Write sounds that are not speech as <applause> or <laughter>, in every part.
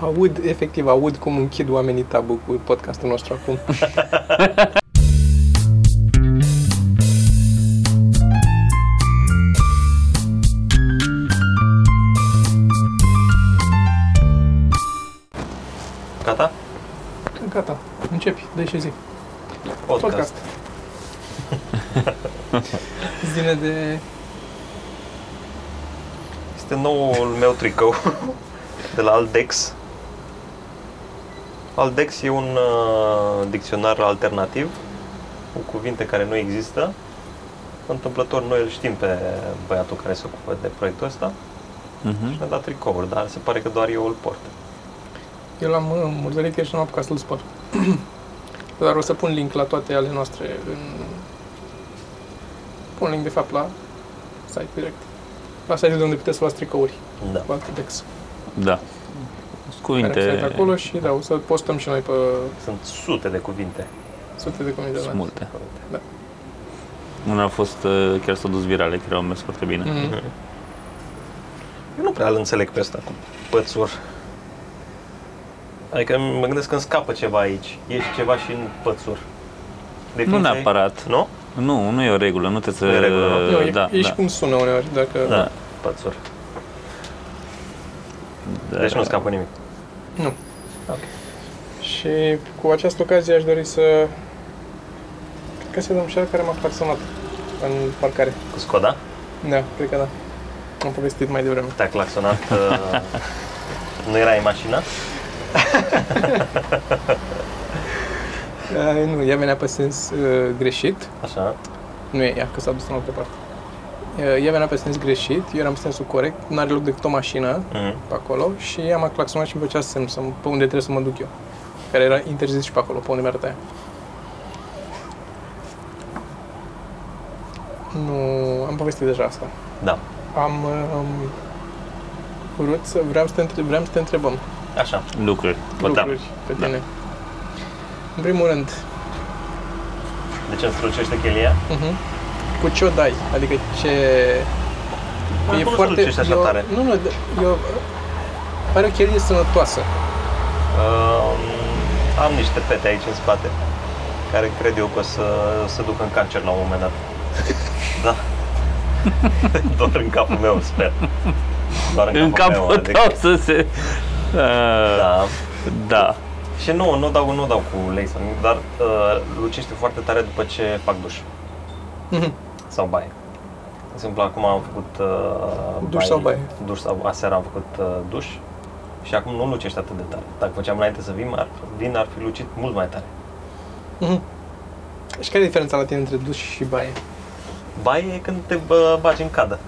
Aud, efectiv, aud cum închid oamenii tabu cu podcastul nostru acum. <laughs> Gata? Gata, începi, dă și zi. Podcast. Podcast. <laughs> Zine de... Este noul meu tricou de la Aldex. Aldex e un uh, dicționar alternativ cu cuvinte care nu există. Întâmplător noi îl știm pe băiatul care se ocupă de proiectul ăsta și Mhm. ne-a dat tricouri, dar se pare că doar eu îl port. Eu l-am uh, murdărit că și n-am apucat să-l spăl. <clears throat> Dar o să pun link la toate ale noastre în... Pun link, de fapt, la site direct. La site de unde puteți să luați tricouri Da. cu Altedex. Da. Sunt Care sunt cuvinte, acolo și da, o să postăm și noi pe Sunt sute de cuvinte. sute de comentarii. sunt multe. Da. Una a fost, uh, chiar s-a dus virale, chiar au mers foarte bine. Mhm. <laughs> Eu nu prea îl înțeleg pe ăsta cu pățuri. Adică mă gândesc că îmi scapă ceva aici. Ești ceva și în pățuri. Nu Definiția e- neapărat. Nu? Nu, nu e o regulă, nu te să... Nu e regulă, nu. Nu, e, da, e și da, cum sună uneori, dacă... Da. Pățuri. da. Deci nu scapă nimic. Nu. Ok. Și cu această ocazie aș dori să... Cred că se domn cel care m-a claxonat în parcare. Cu Skoda? Da, cred că da. Am povestit mai devreme. Te-a claxonat. uh, nu era în mașină? <laughs> Uh, nu, ea venea pe sens uh, greșit. Așa. Nu e ea, că s-a dus în altă parte. Uh, ea venea pe sens greșit, eu eram pe sensul corect, n-are loc decât o mașină Mm. pe acolo și ea m-a claxonat și îmi făcea semn să, pe unde trebuie să mă duc eu. Care era interzis și pe acolo, pe unde mi-arăta ea. Nu, am povestit deja asta. Da. Am um, vrut să, vreau să te, între, vreau să te întrebăm Așa. Lucruri. Bă, da. lucruri pe tine. În primul rând, De ce îmi strălucește chelia? uh-huh. Cu ce o dai? Adică ce... Bă, cum strălucește așa eu, tare? Nu, nu, eu... Pare o chelie sănătoasă. Um, am niște pete aici în spate care cred eu că o să, o să duc în cancer la un moment dat. <laughs> Da. <laughs> Doar în capul meu, sper. Doar în, În capul capul meu, tău să se... Uh, Da. da. Și nu, nu dau, nu dau cu lei sau nimic, dar uh, lucește foarte tare după ce fac duș Mhm. Sau baie. De exemplu, acum am făcut uh, Duș sau baie? Duș sau aseară am făcut uh, duș și acum nu lucește atât de tare. Dacă făceam înainte să vin, ar, vin ar fi lucit mult mai tare. Mhm. Și care e diferența la tine între duș și baie? Baie e când te bă, bagi în cadă.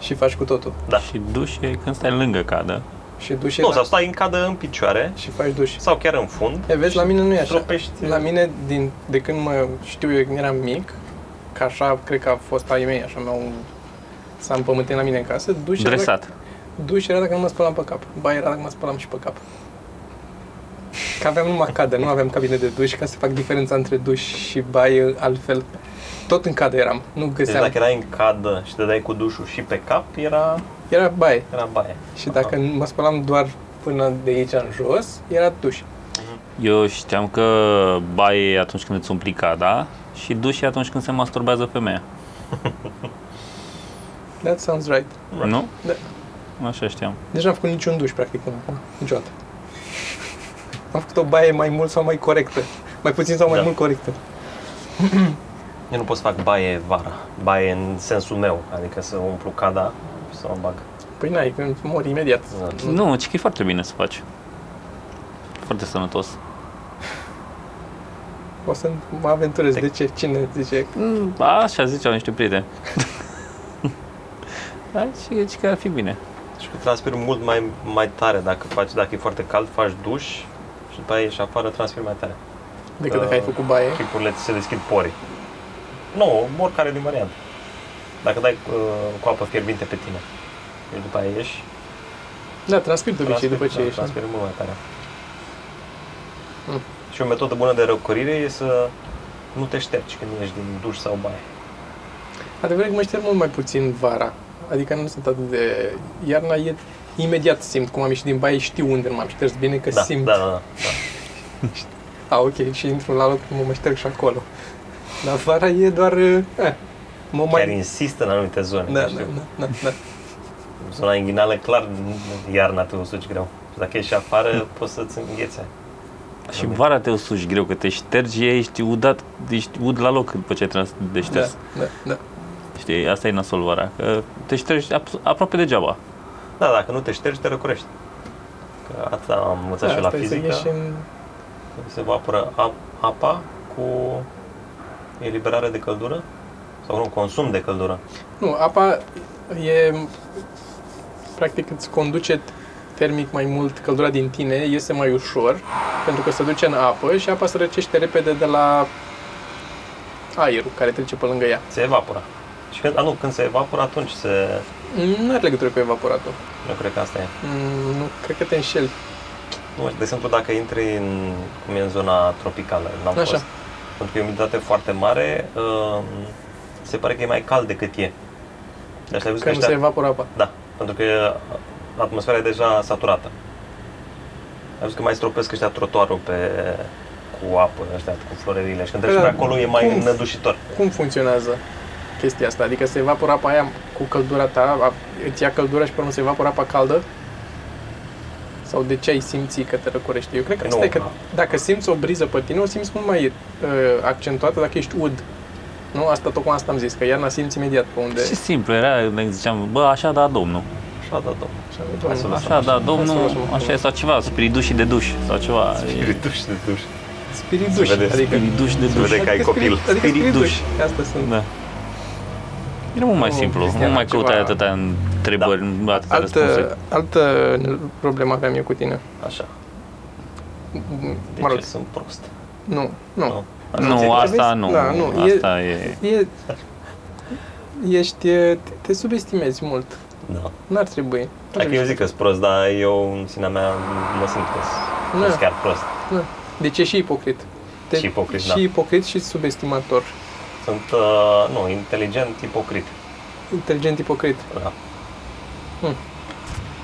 Și faci cu totul. Da. Și duș e când stai lângă cadă. Și duș e Nu, la- sau stai în cadă în picioare și faci duș. sau chiar în fund. E, vezi, la mine nu e așa. Stropești. La mine, din, de când mă știu eu când eram mic, că așa, cred că a fost ai mei, așa mi-au s-a împământit la mine în casă, duș era, Dresat. duș era dacă nu mă spălam pe cap, baie era dacă mă spălam și pe cap. Că aveam numai cadă, nu aveam cabine de duș, ca să fac diferența între duș și baie altfel. Tot în cadă eram, nu Deci găseam. dacă erai în cadă și te dai cu dușul și pe cap, era, Era baie. era baie. Și dacă mă spălam doar până de aici în jos, era duș. Eu știam că baie e atunci când îți umpli cada și duș e atunci când se masturbează femeia. <laughs> That sounds right. Nu? Da. Așa știam. Deci n-am făcut niciun duș, practic, până acum. Niciodată. Am făcut o baie mai mult sau mai corectă. Mai puțin sau mai Da. mult corectă. Eu nu pot să fac baie vara. Baie în sensul meu, adică să umplu cada și să mă bag. Păi n-ai, când mori imediat. Da. Nu, ci că e foarte bine să faci. Foarte sănătos. O să mă aventurez. De ce? Cine zice? Mm, Așa ziceau niște prieteni. <laughs> Da, și zici că ar fi bine. Și că transpir mult mai, mai tare dacă faci, dacă e foarte cald, faci duș și după aia ieși afară, transpir mai tare. Decât dacă Uh, ai făcut baie. Chipurile ți se deschid porii. Nu, oricare din variantă. Dacă dai uh, cu apă fierbinte pe tine și după aia ieși, Da, transpir de obicei transpiri- după ce da, ieși. transpiri mult mai tare. Mm. Și o metodă bună de răcorire e să nu te ștergi când ieși din duș sau baie. Adevărul e că mă șterg mult mai puțin vara. Adică nu sunt atât de... Iarna e imediat simt cum am ieșit din baie, știu unde nu m-am șters bine, că Da, simt. da, da, da. A, <laughs> ok, și intru la loc, mă, mă șterg și acolo. Dar vara e doar... eh, mă Chiar mai... insistă în anumite zone. Da, da, știu. da, da, da. Zona inghinală, clar, iarna te usuci greu. Și dacă ești afară, poți să-ți înghețe. Și vara te usuci greu, că te ștergi, ești udat, ești ud la loc după ce ai tras de Da, șters. da, da. Știi, asta e nasol vara, că te ștergi ap- aproape degeaba. Da, dacă nu te ștergi, te răcorești. Că asta am învățat și eu la asta e să fizică. ieși în... Se evaporă ap- apa cu eliberare de căldură sau nu, consum de căldură. Nu, apa e... Practic îți conduce termic mai mult căldura din tine, iese mai ușor, pentru că se duce în apă și apa se răcește repede de la aerul care trece pe lângă ea. Se evaporă. Și când, a, nu, când se evaporă, atunci se... Nu are legătură cu evaporatul. Eu cred că asta e. Mm, Nu, cred că te înșeli. Nu, de exemplu, dacă intri în, cum e în zona tropicală, n-am Așa. fost. Pentru că e umiditate foarte mare, uh, se pare că e mai cald decât e. Deci ai văzut Că că nu se ăștia, evaporă apa. Da, pentru că atmosfera e deja saturată. Ai văzut că mai stropesc ăștia trotuarul pe, cu apă, ăștia cu florerile și când treci Da, pe acolo e mai cum? înnădușitor. Cum funcționează chestia asta? Adică se evaporă apa aia cu căldura ta, a- îți ia căldura și pe urmă se evaporă apa caldă? Sau de ce ai simți că te răcorește? Eu cred că Păi asta nu, e că da. dacă simți o briză pe tine, o simți mult mai uh, accentuată dacă ești ud. Nu? Asta tocmai asta am zis, că iarna simți imediat pe unde... Și simplu, era, ne ziceam, bă, așa da domnul. Așa, da, domnul. Așa, Hai să domnul, lăsăm Așa da Hai să domnul, lăsăm. așa e, sau ceva, spiriduș de duș, sau ceva. e Spirituș de duș. Spirit Se duș, vede adică... Spiriduș de Se duș. vede că ai adică copil. Spirit, adică Spirit spirit duș. duș. Asta sunt. Da. Era mult mai Nu, simplu, Cristian, nu mai ceva- căutai atâtea întrebări, da. atâtea răspunsuri. Altă, altă problemă aveam eu cu tine. Așa. De Mă rog, ce sunt prost? nu, nu. Nu, înțeleg. asta Vezi? nu, Da, nu, e- asta e... E, ești, e, te, te subestimezi mult. Da. N-ar trebui. N-ar Adică trebui eu să- zic că sunt prost, dar eu în sinea mea mă simt că Da. sunt chiar prost. Da. Deci e și ipocrit. Și ipocrit, și da. ipocrit și subestimator. Sunt, uh, nu, inteligent, ipocrit. Inteligent ipocrit. Da.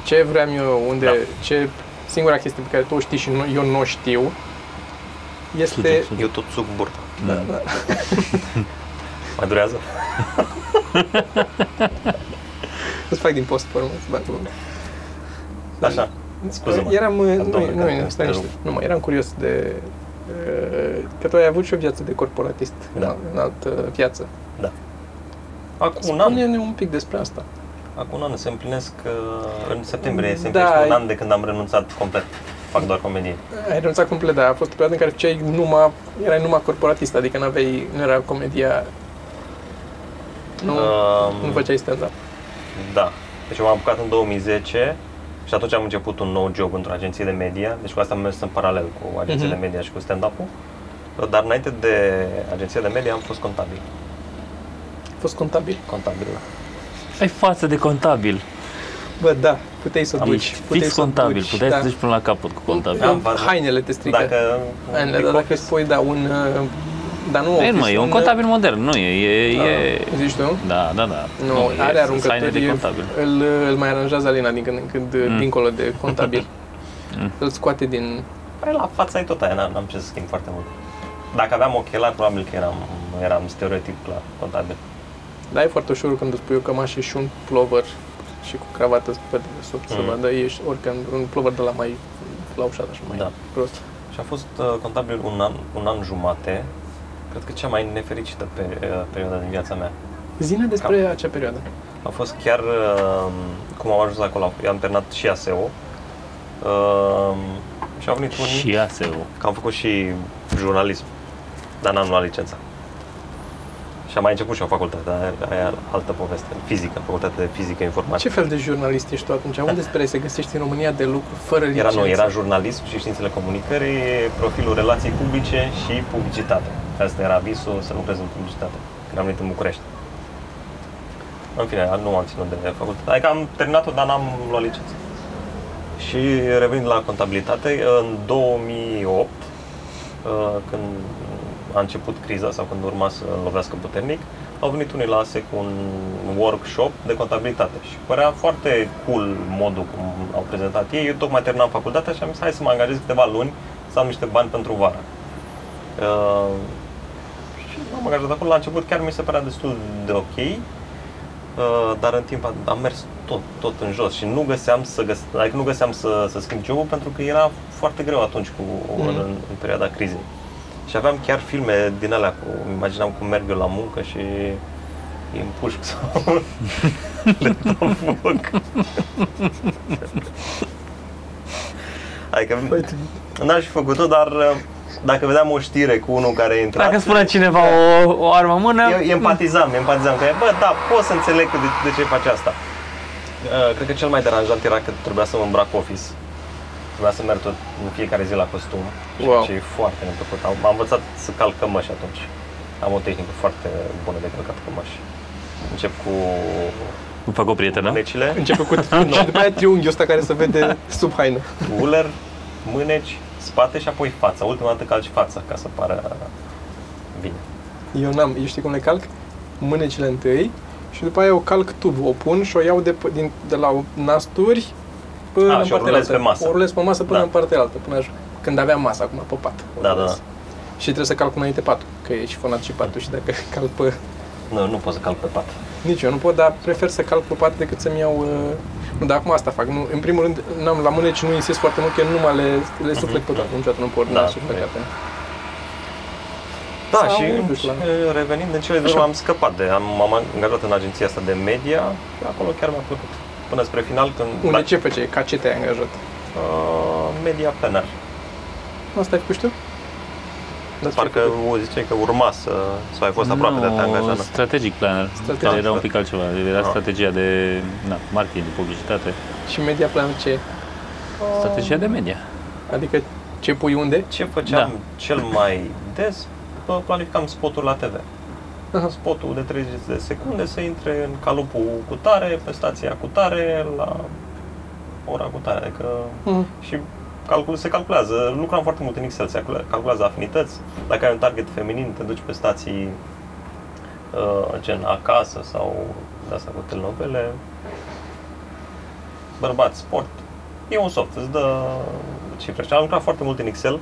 Ce vreau eu, unde, Da. ce singura chestie pe care tu o știi și nu, eu nu o știu, este... Suge, suge. Eu tot suc burta. Da, Mm. <laughs> da. Mai durează? <laughs> Îți fac din post pe urmă, îți bag urmă. Așa. Scuză-mă. Eram, nu, Domnule, nu, că te nu, stai întrerup. niște. Nu, mă, eram curios de... uh, Că tu ai avut și o viață de corporatist Da. în, în altă viață. Da. Acum un an, Spune-ne un pic despre asta. acum un an se împlinesc, uh, în septembrie se Da, împlinește un ai- an de când am renunțat complet. Fac doar comedie. Ai renunțat complet, dar a fost o perioadă în care făceai numai, erai numai corporatist, adică nu aveai, nu era comedia, nu, Um, nu făceai stand-up. Da. Deci eu m-am apucat în 2010 și atunci am început un nou job într-o agenție de media. Deci cu asta am mers în paralel cu agenția Mhm. de media și cu stand-up-ul. Dar înainte de agenția de media am fost contabil. A fost contabil. Contabil, da. Ai față de contabil. Bă, da, puteai să o Am duci. puteai fix să o contabil, duci, puteai da. să duci până la capăt cu contabil. Am văzut. Hainele te strică. Dacă... Hainele, dar dacă spui, da, un... uh, Dar nu E, mă, office, e un contabil modern, nu e, e, Da. e... Zici tu? Da, da, da. Nu, e- are sunt haine aruncători, de contabil. îl, îl mai aranjează Alina din când în când, Mm. dincolo de contabil. <laughs> Mm. Îl scoate din... Păi la fața e tot aia, n-am, n-am ce să schimb foarte mult. Dacă aveam ochelari, probabil că eram, eram stereotip la contabil. Da, e foarte ușor când îți pui o cămașă și un plover și cu cravată pe dedesubt să Mm. vadă, ești oricând un plover de la mai flaușat, așa mai Da. prost. Și a fost uh, contabil un an, un an jumate. Cred că cea mai nefericită pe, uh, perioadă din viața mea. Zine despre acea perioadă. A fost chiar uh, cum am ajuns acolo. Eu am terminat și ASEO. Uh, și au venit unii Și ASEO. că am făcut și jurnalism, dar n-am luat licența. Și am mai început și o facultate, dar aia e altă poveste. Fizică, facultate de fizică Ce informatică. fel de jurnalist ești tu atunci? Unde sperai să găsești în România de lucru fără Era, licență? nu, era jurnalism și științele comunicării, profilul relații publice și publicitate. Asta era visul să lucrez în publicitate, când am venit în București. În fine, nu am ținut de facultate. Adică am terminat-o, dar n-am luat licență. Și revenind la contabilitate, în 2008, uh, când a început criza sau când urma să lovească puternic, au venit unii la ASE cu un workshop de contabilitate și părea foarte cool modul cum au prezentat ei. Eu tocmai terminam facultatea și am zis hai să mă angajez câteva luni să am niște bani pentru vara. Uh, și m-am angajat acolo. La început chiar mi se părea destul de ok, uh, dar în timp am, am mers tot, tot în jos și nu găseam să găs- adică nu găseam să, să schimb jobul pentru că era foarte greu atunci cu, Mhm. în, în, în perioada crizei. Și aveam chiar filme din alea cu, îmi imaginam cum merg eu la muncă și îi împușc <laughs> sau le dau foc. <laughs> adică n-aș fi făcut-o, dar uh, dacă vedeam o știre cu unul care intra Dacă spunea cineva o, o armă în mână, eu empatizam, empatizam că, bă, da, pot să înțeleg că de, de ce face asta. Uh, cred că cel mai deranjant era că trebuia să mă îmbrac office. Trebuia să merg tot în fiecare zi la costum. Wow. Și e foarte neplăcut. Am, am învățat să calc cămăși atunci. Am o tehnică foarte bună de călcat cămăși. Încep cu îmi fac o prietenă. mânecile, Începe cu și după aia triunghiul ăsta care se vede sub haină. uler, mâneci, spate și apoi fața. Ultima dată calci fața ca să pară bine. Eu n-am, eu știi cum le calc? Mânecile întâi și după aia o calc tub, o pun și o iau de, p- din, de la nasturi până A, în și o partea rulezi altă. pe masă. O rulez pe masă până Da. în partea altă, până ajung. Când aveam masă, acum pe pat. o Da, da, rulez. da. Și trebuie să calc înainte patul, că e șifonat și patul și dacă <laughs> calc pe... Nu, nu pot să calc pe pat. Nici eu nu pot, dar prefer să calc pe pat decât să-mi iau... Uh... Nu, dar acum asta fac. Nu, în primul rând, n-am la mâneci, nu insist foarte mult, că eu numai le, le suflec pe toate. Niciodată nu pot Da, da, suflecate. Da, Sau și nu știu, și revenind în cele de urmă Așa. am scăpat de, am, m-am angajat în agenția asta de media, acolo chiar mi-a plăcut. Până spre final, când... Unde da, ce făceai? Ca ce te-ai angajat? Uh, media planner. Asta ai făcut și tu? Dar ce Parcă ai făcut? o ziceai că urma să, sau ai fost aproape de a te angaja. nu? strategic planner. Strategic. Care era un pic altceva. Era Ah. strategia de na, marketing, de publicitate. Și media plan ce e? Strategia de media. Adică ce pui unde? Ce făceam Da. cel mai des? Bă, Planificam spoturi la TV. Aha. Spotul de 30 de secunde să intre în calupul cu tare, pe stația cu tare, la ora cu tare. Adică Mhm. și calcul, se calculează. Lucram foarte mult în Excel, se calcule- calculează afinități. Dacă ai un target feminin, te duci pe stații uh, gen acasă sau de asta cu telenovele. Bărbați, sport. E un soft, îți dă cifre. Și am lucrat foarte mult în Excel.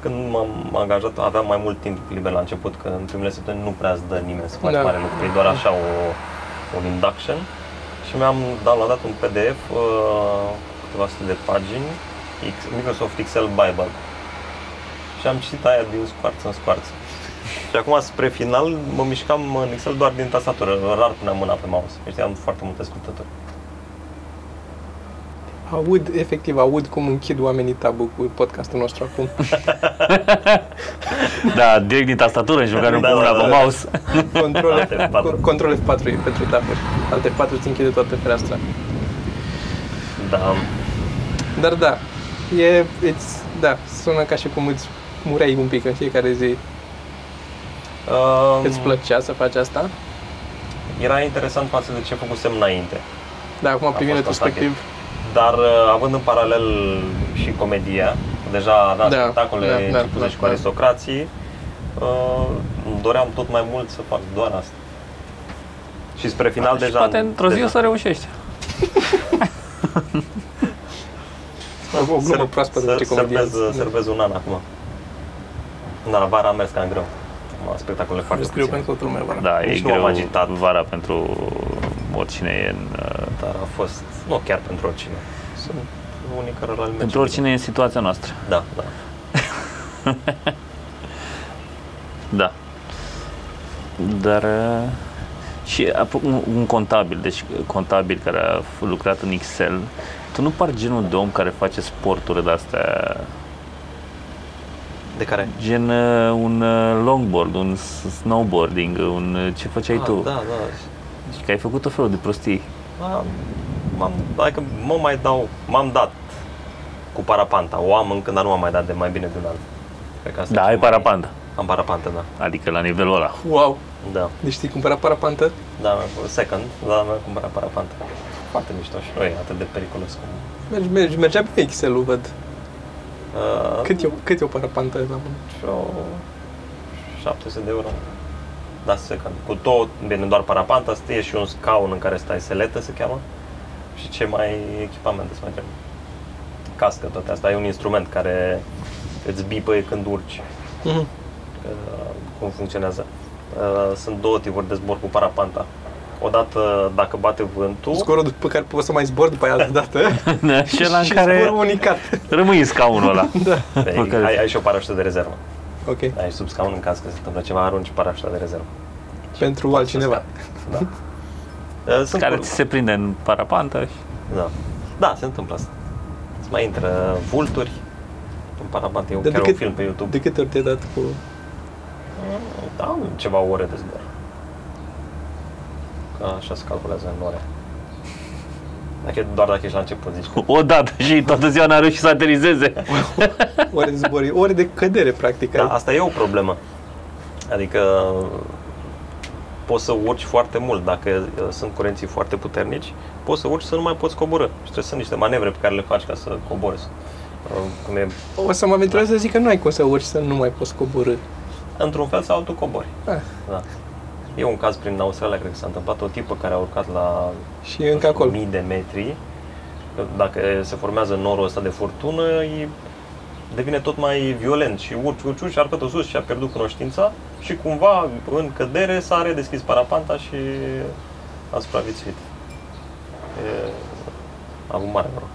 Când m-am angajat, aveam mai mult timp liber la început, că în primele săptămâni nu prea îți dă nimeni să faci Da. mare lucru. E doar așa o, un induction. Și mi-am downloadat un PDF, uh, câteva sute de pagini, X- Microsoft Excel Bible. Și am citit aia din scoarță în scoarță. <laughs> Și acum, spre final, mă mișcam în Excel doar din tastatură, rar puneam mâna pe mouse. Deci am foarte multe scurtături. Aud, efectiv, aud cum închid oamenii tabul cu podcastul nostru acum. <laughs> Da, direct din tastatură și jucare Da, cu mâna da, pe da. mouse. <laughs> Control, Alt F4. co- control F4 e pentru taburi. Alt F4 îți închide toată fereastra. Da. Dar da, e, îți, da, sună ca și cum îți mureai un pic în fiecare zi. Um, Îți plăcea să faci asta? Era interesant față de ce făcusem înainte. Da, acum privind fost retrospectiv, Dar uh, având în paralel și comedia, deja aveam Da, spectacole, da, da, da, începuse da, și cu da. aristocrații, uh, îmi doream tot mai mult să fac doar asta. Și spre final și deja... poate într-o zi deja, o să reușești. <laughs> o, o glumă proaspătă să, de comedie. servez, servez un an acum. Da, vara am mers cam greu. Am spectacole foarte Îți greu puține. pentru toată lumea, vara. Da, e Nici nu am greu agitat. vara pentru oricine e în... uh, Dar a fost, nu chiar pentru oricine. Sunt unii care la Pentru oricine e în situația noastră. <laughs> Da, da. <laughs> Da. Dar uh, și apo- un, un contabil, deci contabil care a f- lucrat în Excel, tu nu pari genul de om care face sporturi de astea, De care? gen uh, un uh, longboard, un s- snowboarding, un uh, ce făceai Ah, tu? Da, da. Și că ai făcut o felul de prostii. Am, m-am, adică mă mai dau, m-am dat cu parapanta. O am încă, dar nu m-am mai dat de mai bine de un an. Cred că asta Da, e ai cel mai- parapanda. Am parapantă, da. Adică la nivelul ăla. Wow! Da, Deci știi cumpăra parapantă? da, mi-am- second, da, mi-am cumpărat parapantă. Foarte mișto și nu e atât de periculos cum... Mergi, mergi, mergea bine Excel-ul, văd. Uh, Cât e, o- cât e o parapantă la mână? Și o 700 de euro. Da, second. Cu tot, bine, doar parapanta, e și un scaun în care stai seletă, se cheamă. Și ce mai echipament îți mai trebuie? Cască, toate astea. Ai un instrument care îți bipă când urci. Mhm. Uh, cum funcționează. Uh, Sunt două tipuri de zbor cu parapanta. Odată dacă bate vântul, Zborul după care poți să mai zbor după aia altă dată. <laughs> Da, și ăla în și care zborul unicat. rămâi în scaunul ăla. <laughs> da. ai, care- ai, ai și o parașută de rezervă. Ok. Ai sub scaun în caz că se întâmplă ceva, arunci parașuta de rezervă. Pentru altcineva. Da. Uh, <laughs> Sunt Care cu- ți se prinde în parapantă și Da. Da, se întâmplă asta. Îți mai intră vulturi în parapant. E Dar chiar de un cât- film pe YouTube. De câte ori te-ai dat cu... Da, am ceva ore de zbor. Că așa se calculează în ore. Dacă, doar dacă ești la început, zici că <laughs> o dată și toată ziua n-a reușit să aterizeze. <laughs> Ore de zbor, ore de cădere, practic. Da, ai. asta e o problemă. Adică poți să urci foarte mult. Dacă uh, sunt curenții foarte puternici, poți să urci să nu mai poți coborâ. Și trebuie să sunt niște manevre pe care le faci ca să cobori. Uh, Cum e, O să mă aventurez să zic că nu ai cum să urci să nu mai poți coborâ. într-un fel sau altul cobori. Ah, Da. E un caz prin Australia, cred că s-a întâmplat o tipă care a urcat la și e încă acolo. mii de metri. Dacă se formează norul ăsta de furtună, e, devine tot mai violent și urci, urci, urci, și arcă tot sus și a pierdut cunoștința și cumva în cădere s-a redeschis parapanta și a supraviețuit. E, a avut mare noroc.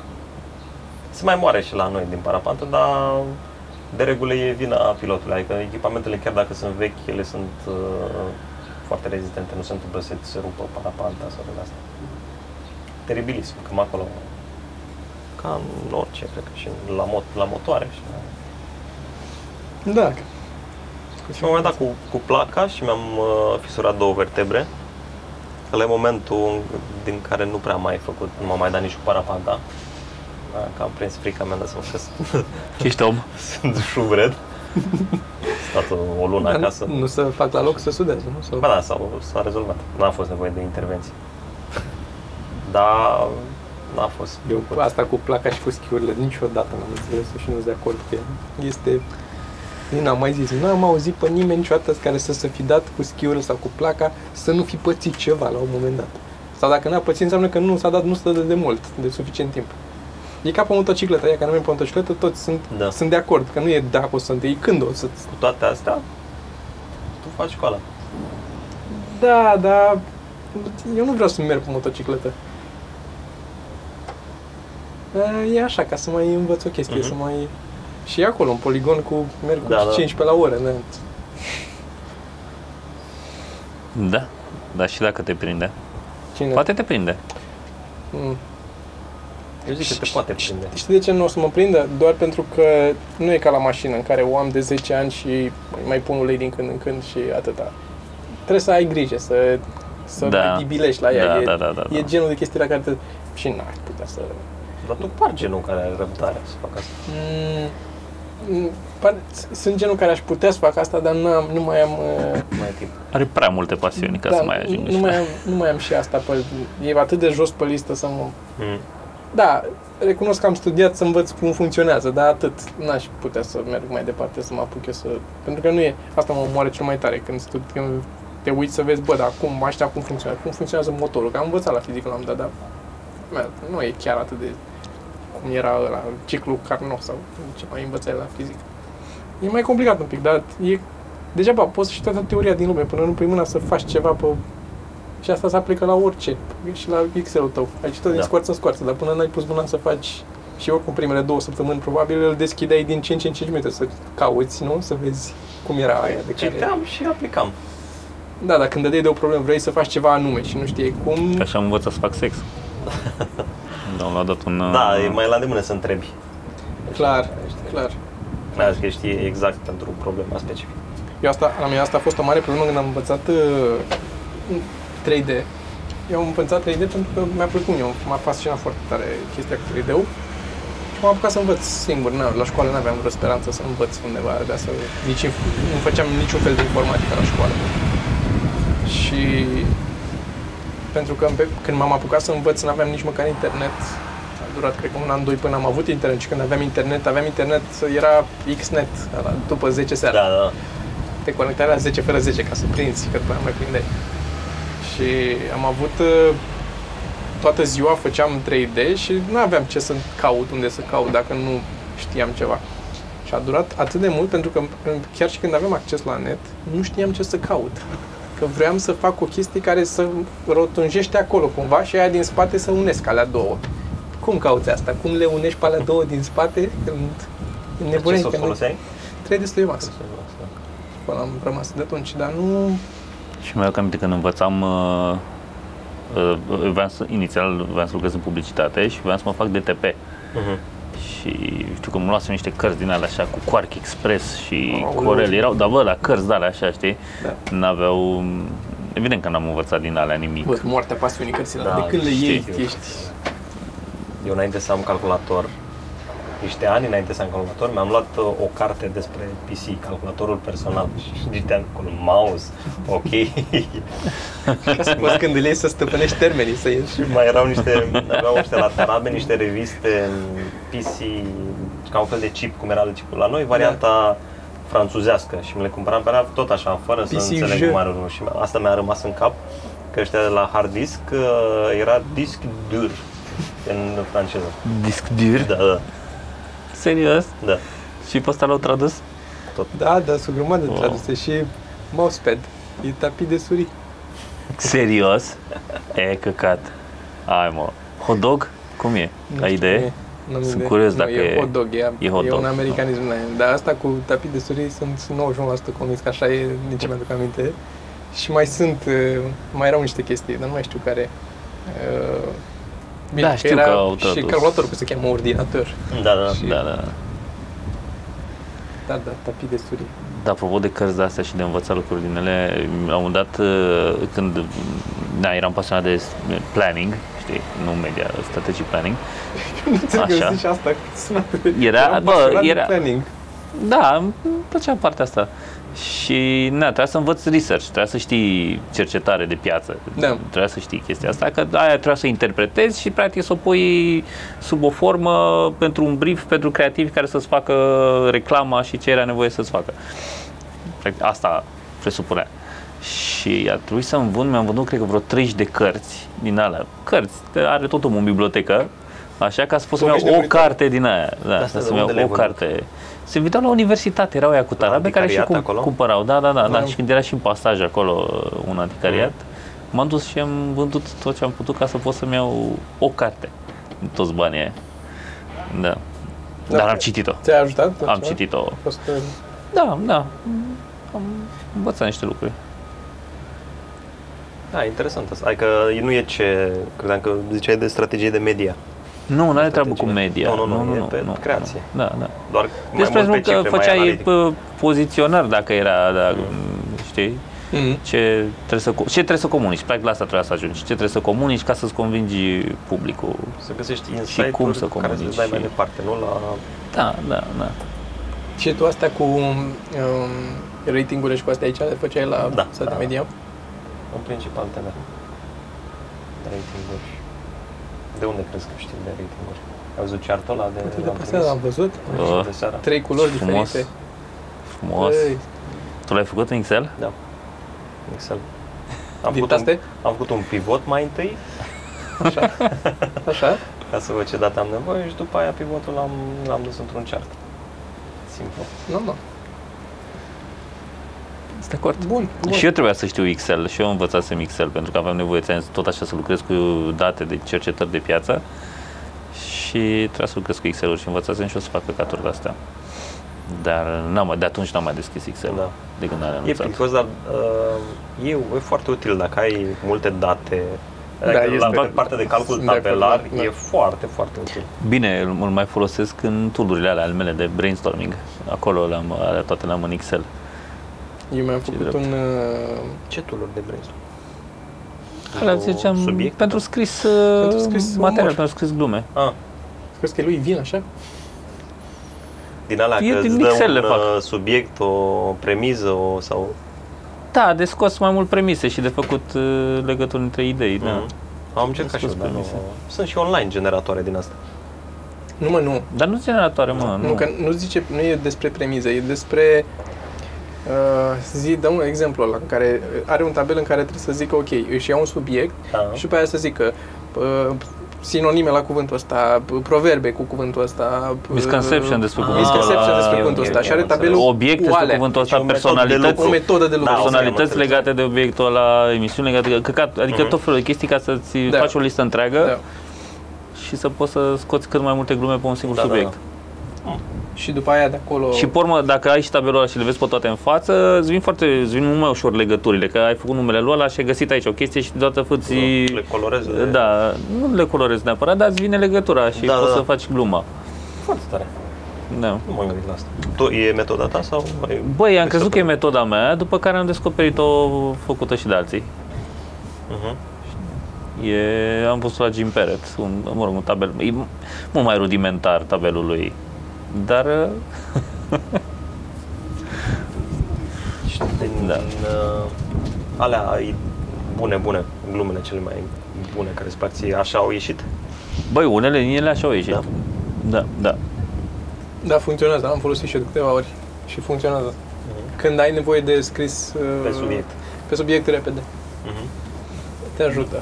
Se mai moare și la noi din parapantă, dar de regulă e vina pilotului, adică echipamentele chiar dacă sunt vechi, ele sunt uh, foarte rezistente, nu se întâmplă să se rupă parapanta sau de asta. Teribilism, cam acolo. Ca în orice, cred că și la, mot- la motoare. Și, Da. și la un moment dat cu, cu placa și mi-am uh, fisurat două vertebre. Ăla e momentul din care nu prea am mai făcut, nu m-am mai dat nici cu parapanta. Da, Că am prins frica mea de să că sunt, Ești om. <laughs> sunt șubred. <laughs> Stat o, o lună Dar acasă. Nu să fac la loc să sudeze, nu? Să... Ba da, s-a, s-a rezolvat. N-a fost nevoie de intervenție. Dar n-a fost. Eu cu asta cu placa și cu schiurile niciodată n-am înțeles și nu sunt de acord cu ea. Este... Nu am mai zis, nu am auzit pe nimeni niciodată care să se fi dat cu schiurile sau cu placa să nu fi pățit ceva la un moment dat. Sau dacă n-a pățit, înseamnă că nu s-a dat, nu stă de, de mult, de suficient timp. E ca pe motocicletă, ea care nu merg pe motocicletă, toți sunt, Da. sunt de acord, că nu e dacă o să întâi, când o să Cu toate astea, tu faci școala. Da, dar eu nu vreau să merg pe motocicletă. E așa, ca să mai învăț o chestie, Mhm. să mai... Și e acolo, un poligon cu merg cu Da, da. 15 la oră, da. Da. Da, și dacă te prinde. Cine? Poate te prinde. Mm. Eu zic că te poate prinde. Știi de ce nu o să mă prindă? Doar pentru că nu e ca la mașină în care o am de 10 ani și mai pun ulei din când în când și atâta. Trebuie să ai grijă, să, să Da. mai dibilești la ea. Da, e, da, da, da, e da. genul de chestii la care te... Și n-ai putea să... Dar tu par genul care are răbdare să facă asta. Mm, mm, par- sunt genul care aș putea să fac asta, dar nu, am, nu mai am... uh, Mai e timp. Are prea multe pasiuni ca da, să mai ajungă nu, și mai la- am, nu mai am și asta pe, E atât de jos pe listă să mă... Mm. Da, recunosc că am studiat să învăț cum funcționează, dar atât. N-aș putea să merg mai departe, să mă apuc eu să... Pentru că nu e... Asta mă moare cel mai tare, când, studi, când te uiți să vezi, bă, dar cum, aștia cum funcționează, cum funcționează motorul, că am învățat la fizică la un dat, dar mea, nu e chiar atât de cum era la ciclu Carnot sau ce mai învățai la fizică. E mai complicat un pic, dar e degeaba poți să știi toată teoria din lume până nu pui mâna să faci ceva pe și asta se aplică la orice, și la Excel-ul tău. Ai citit din Da. scoarță în scoarță, dar până n-ai pus mâna să faci și oricum primele două săptămâni probabil îl deschideai din 5 în 5 minute să cauți, nu? Să vezi cum era aia de care... Citeam și aplicam. Da, dar când dădeai de o problemă, vrei să faci ceva anume și nu știai cum... Că așa am învățat să fac sex. <laughs> Domnul a dat un... Da, uh, e mai la îndemână să întrebi. Clar, clar. Mai ales că știi exact pentru problema specifică. Eu asta, la mine asta a fost o mare problemă când am învățat uh, 3D. Eu am învățat 3D pentru că mi-a plăcut mie, m-a fascinat foarte tare chestia cu 3D-ul. Și m-am apucat să învăț singur, n la școală nu aveam vreo speranță să învăț undeva de asta. Nici, inf- nu făceam niciun fel de informatică la școală. Și pentru că pe- când m-am apucat să învăț, nu aveam nici măcar internet. A durat, cred că un an, doi până am avut internet și când aveam internet, aveam internet, era Xnet, ăla, după 10 seara. Da, da. te conectai la 10 fără 10 ca să prinzi, că după aia mai prindeai. Și am avut uh, toată ziua făceam 3D și nu aveam ce să caut, unde să caut dacă nu știam ceva. Și a durat atât de mult pentru că în- chiar și când aveam acces la net, nu știam ce să caut. Că vreau să fac o chestie care să rotunjește acolo cumva și aia din spate să unesc alea două. Cum cauți asta? Cum le unești pe alea două din spate când Ce nebunești? să o că nu- foloseai? 3D Studio Max. Până am rămas de atunci, dar nu... Și mi-aduc aminte când învățam, uh, uh, vreau să, inițial vreau să lucrez în publicitate și vreau să mă fac DTP. Mhm. Și știu că mă luasem niște cărți din alea așa cu Quark Express și Aoleu. Corel, erau, dar bă, la cărți de alea așa, știi? Da. N-aveau, evident că n-am învățat din alea nimic. Bă, moartea pasiunii cărților. Da, de când le iei, știu. ești... Eu înainte să am calculator, niște ani înainte să am calculator, mi-am luat uh, o carte despre PC, calculatorul personal. Și citeam cu un mouse, ok. Ca să poți când îl iei să stăpânești termenii, să ieși. Și mai erau niște, aveau ăștia la Tarabe, niște reviste în PC, ca un fel de chip, cum era chipul la noi, varianta franțuzească și mi le cumpăram pe alea tot așa, fără să PC înțeleg jeu. mare lucru. Și asta mi-a rămas în cap, că ăștia de la hard disk uh, era disc dur în franceză. Disc dur? Da, da, Serios? da. Și pe ăsta l-au tradus? Da, da, sunt grămadă de Wow. traduse și mousepad. E tapit de suri. Serios? E căcat. Ai mă. Hot dog? Cum e? Nu Ai știu idee? cum e. N-am Sunt idee. curios nu, dacă e e- hot dog, e, e hot e dog. un americanism la el. Dar asta cu tapit de suri sunt 91% convins că așa e, nici mi-aduc aminte. Și mai sunt, uh, mai erau niște chestii, dar nu mai știu care. Uh, Da, că știu era că au și tradus. calculatorul, că se cheamă ordinator. Da, da, Și- Da, da. Da, da, tapit de suri. Dar apropo de cărți de astea și de învățat lucruri din ele, la un moment dat uh, când da, eram pasionat de planning, știi, nu media, strategy planning, <laughs> Nu înțeleg că Așa. zici asta. că sună- Era- eram bă, pasionat de era- Planning. da, îmi plăcea partea asta. Și na, trebuia să învăț research, trebuia să știi cercetare de piață, Da. trebuia să știi chestia asta, că aia trebuia să interpretezi și practic să o pui sub o formă pentru un brief pentru creativi care să-ți facă reclama și ce era nevoie să-ți facă. Practic, asta presupunea. Și a trebuit să învând, mi-am vândut cred că vreo 30 de cărți din alea. Cărți, are tot omul în bibliotecă, așa ca să pot să-mi Povești iau de o Britanie. carte din aia. Da, Astea ca de să-mi iau unde le-ai o vândut? carte. Se invitau la universitate, erau aia cu tarabe care și anticariat cum, acolo? cumpărau. Da, da, da, da. Da. Și când era și în pasaj acolo un anticariat, m-am dus și am vândut tot ce am putut ca să pot să-mi iau o carte. Din toți banii aia. Da. Da. Dar am citit-o. Ți-a ajutat? Am ceva? citit-o. A fost, uh, Da, da. Am învățat niște lucruri. Da, interesant asta. Adică nu e ce, credeam că ziceai de strategie de media. Nu, nu are treabă cu Strategie. media. Nu, nu, nu, e pe creație. Da, da. Doar Deci, mai mult mult pe că cifre, mai făceai analitic. pă, poziționări dacă era, da, știi, Mhm. ce trebuie, să, co- ce trebuie să comunici. Practic la asta trebuie să ajungi. Ce trebuie să comunici ca să-ți convingi publicul. Să găsești cum insight-uri să care să comunici dai mai și- departe, nu la... Da, da, da. Și tu asta cu um, ratingurile și cu astea aici le făceai la Da, site da. media? În principal teme. De ratinguri. De unde crezi că știi de ratinguri? Ai văzut chartul ăla de... Uite, de l-am pe trimis? seara am văzut. Uh, De seara. Trei culori Frumos. diferite. Frumos. Băi, Tu l-ai făcut în Excel? Da. Excel. Am Din făcut, un, taste? am făcut un pivot mai întâi, Așa. Așa? ca să văd ce date am nevoie și după aia pivotul l-am, l-am dus într-un chart. Simplu. Nu, nu. Sunt de acord. Bun, bun. Și eu trebuia să știu Excel și eu învățasem Excel pentru că aveam nevoie ți-am zis, tot așa să lucrez cu date de cercetări de piață și trebuia să lucrez cu Excel-uri și învățasem și eu să fac căcaturi de astea. Dar n-am, mai- de atunci n-am mai deschis Excel Da. de când am E renunțat. plicos, dar uh, e, e foarte util dacă ai multe date. Da, Adică este- la pe partea de calcul sunt de acord, tabelar da, da. e foarte, foarte util. Bine, îl, îl mai folosesc în tool-urile alea ale mele de brainstorming. Acolo le-am, alea toate le-am în Excel. Eu mi-am Ce făcut drept. un... uh, Ce tool de brainstorm? Alea Cu ziceam, subiect? pentru scris, uh, Pentru scris material, umor. pentru scris glume. Ah, Crezi că lui vin așa? din alea E că din îți dă Excel un le fac. uh, subiect, o premiză o, sau... Da, de scos mai mult premise și de făcut uh, legături între idei. Da. Mhm. Am încercat și eu, scos dar nu... premise. Sunt și online generatoare din asta. Nu, mă, nu. Dar nu generatoare, mă, Nu, nu. că nu zice, nu e despre premiză, e despre Uh, zi, dă un exemplu ăla, în care are un tabel în care trebuie să zică, ok, își ia un subiect Da. și după aia să zică uh, sinonime la cuvântul ăsta, p- proverbe cu cuvântul ăsta, p- Misconception despre uh, cuvântul misconception ăla. despre Ok, cuvântul ok, ăsta ok, și are am înțeles. tabelul Obiecte cu despre alea. cuvântul ăsta, Deci o metodă de personalități, lucru. O metodă de lucru. Da, personalități am înțeles. legate de obiectul ăla, emisiuni legate de căcat, adică tot felul de chestii ca să-ți Da. faci o listă întreagă Da. și să poți să scoți cât mai multe glume pe un singur Da, da, subiect. Și după aia de acolo... Și pe urmă, dacă ai și tabelul ăla și le vezi pe toate în față, îți vin foarte, îți vin mult mai ușor legăturile, că ai făcut numele lui ăla și ai găsit aici o chestie și deodată făți... Le colorez. le- Da, nu le colorezi neapărat, dar îți vine legătura și Da, poți da, să da. faci gluma. Foarte tare. Da. Nu m-am gândit la asta. Tu, e metoda ta sau ai Băi, am crezut că e descoperit? metoda mea, după care am descoperit-o făcută și de alții. Mhm. E, am pus la Jim Perret, un, mă rog, un tabel, e mult mai rudimentar tabelul lui, dar Și din, <laughs> Da. din uh, alea ai bune, bune, glumele cele mai bune care îți plac ție, așa au ieșit? băi, unele din ele așa au ieșit. Da. Da, da. Da, funcționează, am folosit și eu de câteva ori și funcționează. Când ai nevoie de scris uh, Pe subiect. pe subiect repede, Mhm. te ajută.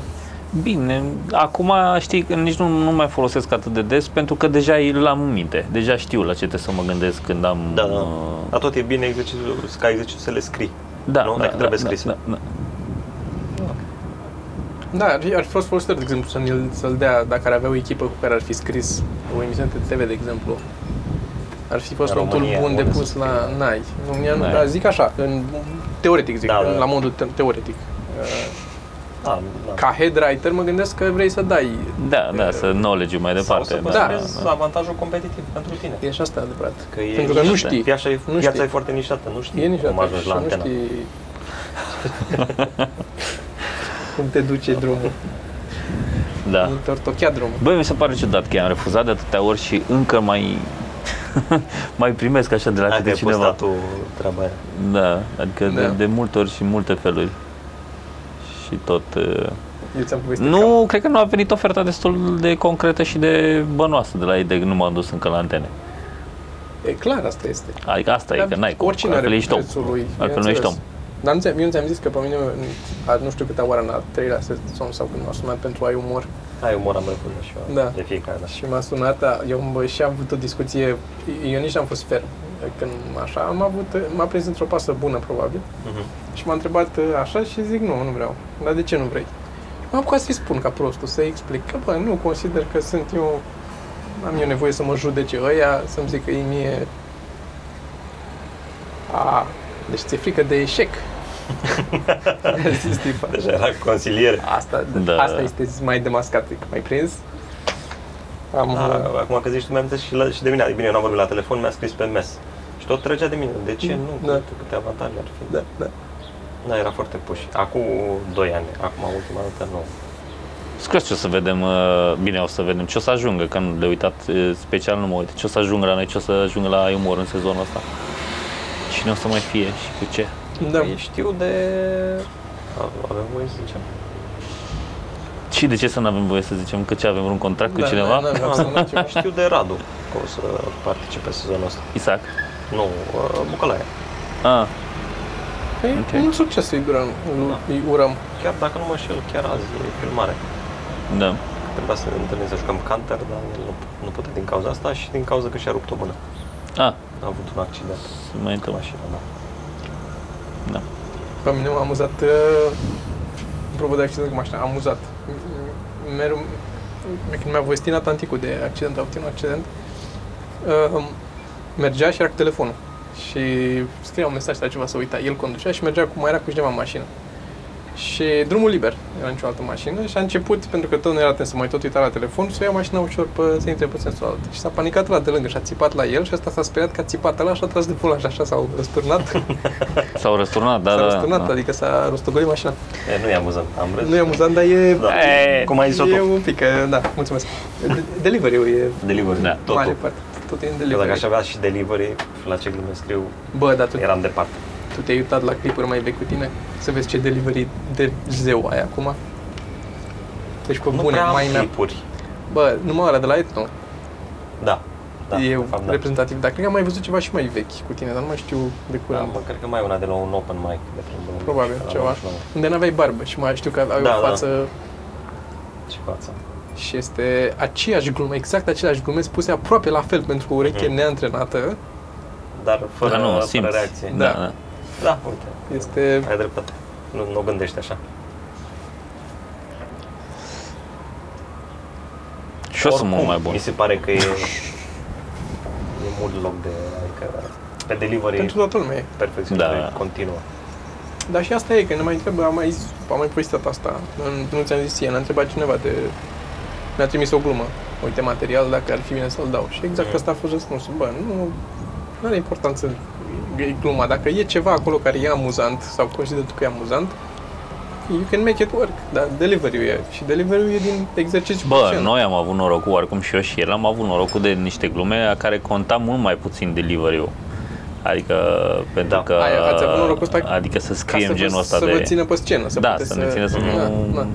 Bine, acum știi că nici nu, nu mai folosesc atât de des pentru că deja l-am în minte, deja știu la ce trebuie să mă gândesc când am... Da, da. uh, Dar tot e bine exercițiul, ca exercițiu să le scrii. da, nu? da, Dacă trebuie da, scris. Da, da, Da, ar fi, ar fi fost folositor, de exemplu, să l să-l dea, dacă ar avea o echipă cu care ar fi scris o emisiune de TV, de exemplu. Ar fi fost În un tool România, bun de unde pus să la Nai. În România nu, N-ai. dar zic așa, în, teoretic zic, Da, da. la modul te- teoretic. Uh, Da, da. Ca head writer mă gândesc că vrei să dai. da, da, să knowledge mai Sau departe. să da, păstrezi da. avantajul competitiv pentru tine. E și asta adevărat. Că e Pentru că nu nișată. știi. Piața e, Nu piața știi. e foarte nișată, nu știi E nici cum ajungi și la nu antena. știi <laughs> cum te duce drumul. da. Nu te ortochea drumul. Băi, mi se pare ciudat că i-am refuzat de atâtea ori și încă mai <laughs> mai primesc așa de la Hai câte că ai cineva. postat tu treaba aia. Da, adică de, Da. de multe ori și în multe feluri. Și tot... uh, Eu ți-am povestit Nu, cred că nu a venit oferta destul de concretă și de bănoasă de la ei, de nu m-am dus încă la antene. că- E clar, asta este. Adică asta e, că n-ai cum, Oricine altfel are ești om. prețul lui. Altfel nu ești om. bineînțeles. Dar nu ți-am, eu nu ți-am zis că pe mine, a, nu știu câte oară în al treilea sezon sau când m-a sunat pentru ai umor Ai umor am refuzat și eu Da. de fiecare dată. și m-a sunat, a, eu am, și am avut o discuție, eu nici n-am fost ferm. Când așa, am avut, m-a prins într-o pasă bună probabil Mhm. și m-a întrebat uh, așa și zic nu, nu vreau. Dar de ce nu vrei? M-am apucat să-i spun ca prostul, să-i explic că bă, nu consider că sunt eu, am eu nevoie să mă judece ăia, să-mi zic că e mie... A, deci ți-e frică de eșec. Mi-a zis tipa. Deja era consiliere. Asta, Da. asta este mai demascat, mai prins. Am, Da, uh, acum că zici tu mi-am și, la, și de mine, bine, eu n-am vorbit la telefon, mi-a scris pe mes. Și tot trăgea de mine. De ce nu? Da. Câte, câte avantaje ar fi. da, da. Da, era foarte puși. Acum 2 ani, acum ultima dată nu. Scris ce o să vedem, uh, bine o să vedem ce o să ajungă, că nu de uitat, uh, special nu mă uit, ce o să ajungă la noi, ce o să ajungă la umor în sezonul ăsta. Cine o să mai fie și cu ce. da. Păi știu de... Avem voie să zicem. Și de ce să nu avem voie să zicem că ce avem un contract cu Da, cineva? da, da, da, da, <laughs> Știu de Radu că o să participe sezonul ăsta. Isaac. Nu, uh, Bucălaia. Ah, Păi, Ok. mult succes îi urăm, îi urăm. Chiar dacă nu mă șel, chiar azi e filmare. da. Trebuia să ne întâlnim să jucăm Canter, dar el nu, nu putea din cauza asta și din cauza că și-a rupt o mână. Ah, A avut un accident să mai cu întâmplă. mașina, da. Da. Pe mine m-a amuzat, uh, apropo de accident cu mașina, am amuzat. Mereu, când mi-a povestit Natanticu de accident, a avut un accident, uh, mergea și era cu telefonul. Și scria un mesaj sau ceva să uita. El conducea și mergea cu mai era cu cineva în mașină. Și drumul liber, era nicio altă mașină și a început, pentru că tot nu era atent să mai tot uita la telefon, să ia mașina ușor pe, să intre pe sensul alt. Și s-a panicat la de lângă și a țipat la el și ăsta s-a speriat că a țipat ăla și a tras de volan și așa s-au răsturnat. <laughs> S-au răsturnat, da, s-a da, răsturnat, da. adică s-a rostogolit mașina. E, nu e amuzant, am râs. Nu e amuzant, dar e... Da. E, Cum ai zis-o E tu? un pic, că- da, mulțumesc. De- Delivery-ul e Delivery, Da. totul. mare parte. Tot e în Eu dacă delivery. aș avea și delivery, la ce glume scriu, Bă, dar tu, eram departe. Tu te-ai uitat la clipuri mai vechi cu tine? Să vezi ce delivery de zeu ai acum? Deci pe nu bune, prea am mai mea. clipuri. Bă, numai ăla de la Etno. Da. da, e de fapt, da. reprezentativ, dar cred că am mai văzut ceva și mai vechi cu tine, dar nu mai știu de Da, curând. mă, cred că mai e una de la un open mic de prin 2000, Probabil, la ceva. 99. Unde n-aveai barbă și mai știu că ai Da, o da. față Ce față. și este aceeași glumă, exact aceleași glume spuse aproape la fel pentru o ureche Mhm. neantrenată. Dar fără, Dar nu, fără simți. reacție. Da, Da. da. Da, uite, Este ai dreptate. Nu, nu o gândești așa. Și eu sunt mult Oricum, mai bun. Mi se pare că e, <laughs> e mult loc de, adică pe delivery pentru toată lumea. perfecționare Da. continuă. Dar și asta e, că ne mai întreabă, am mai, zis, am mai povestit asta, nu, nu ți-am zis ție, ne-a întrebat cineva de... Ne-a trimis o glumă, uite material, dacă ar fi bine să-l dau. Și exact Mhm. asta a fost răspunsul. Bă, nu, nu are importanță e gluma. Dacă e ceva acolo care e amuzant sau consider tu că e amuzant, you can make it work. Dar delivery-ul e. Și delivery-ul e din exercițiu Bă, suficient. noi am avut norocul, oricum și eu și el am avut norocul de niște glume a care conta mult mai puțin delivery-ul. Adică, pentru Da. că... Aia, ați avut norocul ăsta Adică să Ca scriem să vă, genul ăsta să de... vă țină pe scenă. Să Da, puteți să ne țină să da, nu- da.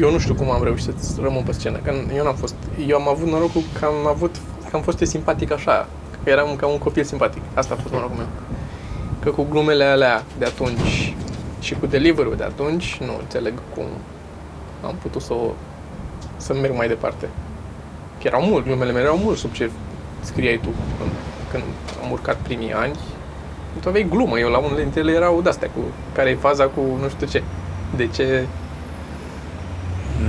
Eu nu știu cum am reușit să rămân pe scenă, că eu n-am fost. Eu am avut norocul că am avut, că am fost eu simpatic așa, că eram ca un copil simpatic. Asta a fost norocul meu. Că cu glumele alea de atunci și cu delivery de atunci, nu înțeleg cum am putut să, o, să merg mai departe. Că erau mult, glumele mele erau mult sub ce scriai tu când, când am urcat primii ani. Tu aveai glumă, eu la unele dintre ele erau de-astea, cu care e faza cu nu știu ce. De ce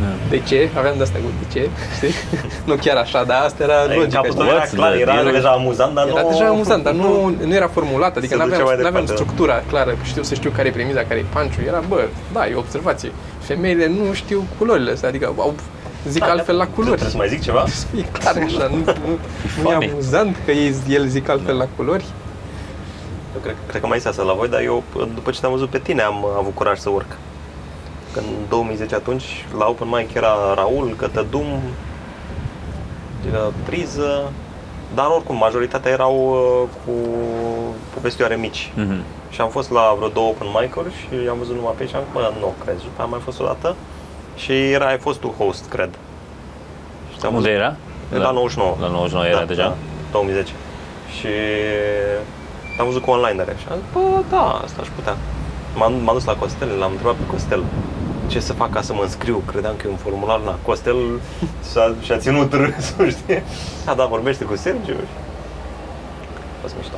Da. de ce? Aveam de asta cu de ce, știi? <laughs> nu chiar așa, dar asta era Adică logica. capătul știi? era What's clar, the era deal? deja amuzant, dar Era nu... deja amuzant, dar nu, nu era formulat, adică Se nu ducea aveam, mai n-aveam departe. structura clară, știu să știu care e premiza, care e panciul, era, bă, da, e o observație. Femeile nu știu culorile astea, adică au, zic Da, altfel la culori. Trebuie să mai zic ceva? <laughs> E clar așa, nu, nu, nu e funny. amuzant că ei, el zic altfel la culori. Eu cred, cred că mai este asta la voi, dar eu, după ce te-am văzut pe tine, am avut curaj să urc. Că în 2010 atunci, la Open Mic era Raul, Cătădum, uh, priză, dar oricum, majoritatea erau uh, cu povestioare mici. Mhm. Și am fost la vreo două open mic-uri și am văzut numai pe aici și am zis, bă, nu, crezi. După am mai fost o dată și era, ai fost tu host, cred. Și te-am Unde văzut- era? La 99. La 99 era deja? Da, 2010. Și am văzut cu online și am zis, bă, da, asta aș putea. M-am, m-am dus la Costel, l-am întrebat pe Costel ce să fac ca să mă înscriu. Credeam că e un formular, na, Costel și-a, și-a ținut râsul, <laughs> știi? A, da, vorbește cu Sergiu. A fost mișto.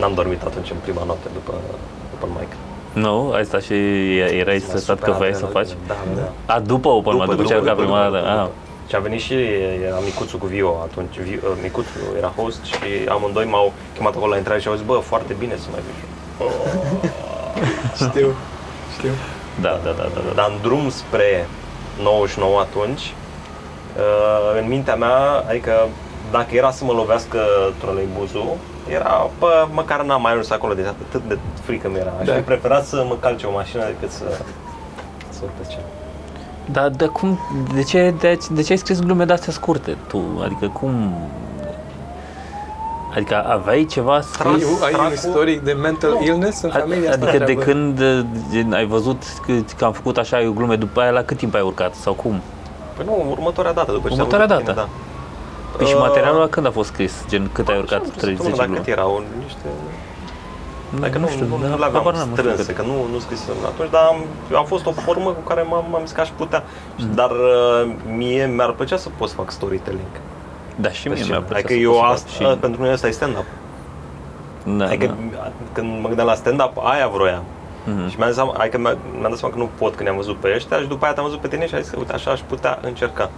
N-am dormit atunci în prima noapte după, după mic. Nu, ai stat și erai M-a stresat că supărat voiai să adrenalina. faci? Da, da, da. A, după Open Mic, după, ce ai urcat prima dată. Ah. Și a venit și era Micuțu cu Vio atunci. Vi- uh, Micuțu era host și amândoi m-au chemat acolo la intrare și au zis, bă, foarte bine să mai vii. <laughs> Știu, știu. Da, da, da, da, da. Dar în drum spre 99 atunci, uh, în mintea mea, adică dacă era să mă lovească troleibuzul, era, bă, măcar n-am mai ajuns acolo de atât de frică mi era. Aș Da. fi preferat să mă calce o mașină decât să, să urc pe scenă. Dar de cum, de ce, de, de ce ai scris glume de-astea scurte tu? Adică cum... Adică aveai ceva scris? Ai, ai un Stracul- istoric de mental illness în familia asta? Adică de Întreabă. când uh, gen, ai văzut că, că am făcut așa glume după aia, la cât timp ai urcat sau cum? Păi nu, următoarea dată, după ce Următoarea am văzut dată? pe tine, Păi și Uh, materialul la când a fost scris? Gen cât ai urcat? Așa, 30 săptămâna, dar glume? cât erau? Niște... Dacă nu, știu, nu, nu, da, nu le aveam habar n-am, nu știu strânse, cât. că nu, nu scrisem atunci, dar am, a fost o formă cu care m-am, m-am zis că aș putea. Mm. Dar uh, mie mi-ar plăcea să pot să fac storytelling. Da, și mie mi-a plăcut Adică să eu pot să fac asta, și... pentru mine asta e stand-up. Da, adică da. când mă gândeam la stand-up, aia vroiam. Mhm. Și mi-am dat seama, adică mi-a- mi-am dat seama că nu pot când i-am văzut pe ăștia și după aia te-am văzut pe tine și am zis că uite așa aș putea încerca.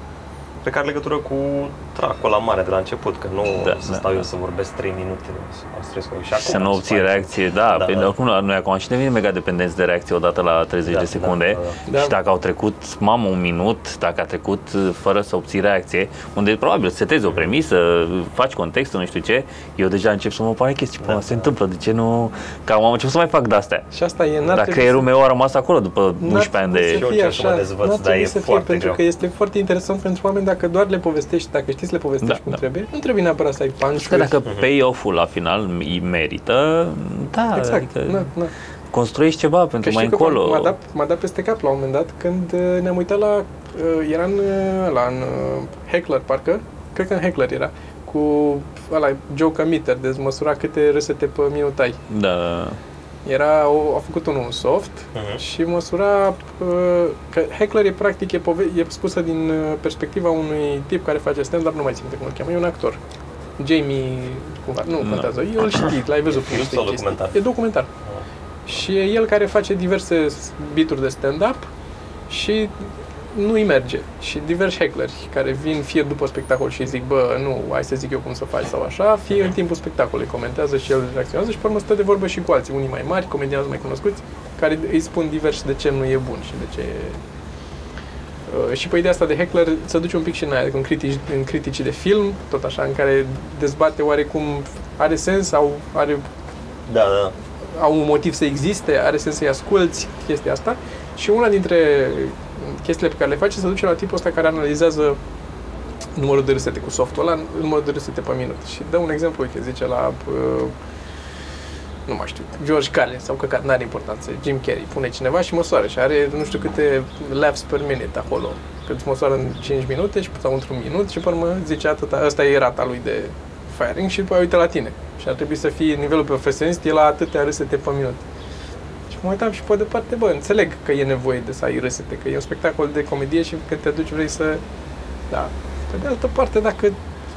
Cred că are legătură cu tracul la mare de la început, că nu Da, să da, stau da. eu să vorbesc 3 minute, să mă stres cu și acum Să nu îmi obții place. reacție, da, Da, da, da. oricum noi acum și devenim mega dependenți de reacție odată la 30 Da, de da, secunde da, da. și dacă au trecut, mamă, un minut, dacă a trecut uh, fără să obții reacție, unde probabil setezi o premisă, faci contextul, nu știu ce, eu deja încep să mă pare chestii, Da, da, se da. întâmplă, de ce nu, că am început să mai fac de-astea. Și asta e, n-ar Dar trebui creierul să- meu a rămas acolo după n-ar 11 ani trebui de... să Eu fie încerc să mă așa, dezvăț, n-ar dar trebui e să fie, foarte pentru greu. că este foarte interesant pentru oameni dacă doar le povestești, dacă știi să le povestești Da, cum da. trebuie, nu trebuie neapărat să ai punch Că dacă payoff-ul la final îi merită, da, Exact, adică na, na. construiești ceva pentru Că mai știu că încolo. m-a dat, m-a dat peste cap la un moment dat când uh, ne-am uitat la, uh, era în, uh, la în uh, Heckler, parcă, cred că în Heckler era, cu ăla, joke meter, deci măsura câte râsete pe minut ai. Da, da, da. Era, o, a făcut unul un soft Mhm. și măsura uh, că Heckler e practic e, pove- e spusă din uh, perspectiva unui tip care face stand-up, nu mai țin minte cum îl cheamă, e un actor. Jamie, cumva, nu Da. contează, el îl știi, l-ai văzut E pe film niște sau chestii. documentar? E documentar. Și e el care face diverse bituri de stand-up și nu-i merge. Și diversi heckleri care vin fie după spectacol și zic, bă, nu, hai să zic eu cum să faci sau așa, fie în timpul spectacolului comentează și el reacționează și pe urmă stă de vorbă și cu alții, unii mai mari, comedianți mai cunoscuți, care îi spun divers de ce nu e bun și de ce e... Uh, și pe ideea asta de heckler se duce un pic și în aia, în, critici, în criticii de film, tot așa, în care dezbate oarecum are sens sau are Da, da. au un motiv să existe, are sens să-i asculți chestia asta. Și una dintre chestiile pe care le face se duce la tipul ăsta care analizează numărul de râsete cu softul ăla, numărul de râsete pe minut. Și dă un exemplu, uite, zice la uh, nu mai știu, George Carlin sau căcat, n-are importanță, Jim Carrey, pune cineva și măsoară și are nu știu câte laughs per minute acolo, cât măsoară în 5 minute și, sau într-un minut și pe urmă zice atâta, ăsta e rata lui de firing și după aia uite la tine. Și ar trebui să fie nivelul profesionist, e la atâtea râsete pe minut. Și mă uitam și pe departe, bă, înțeleg că e nevoie de să ai râsete, că e un spectacol de comedie și când te duci vrei să... Da. Pe de altă parte, dacă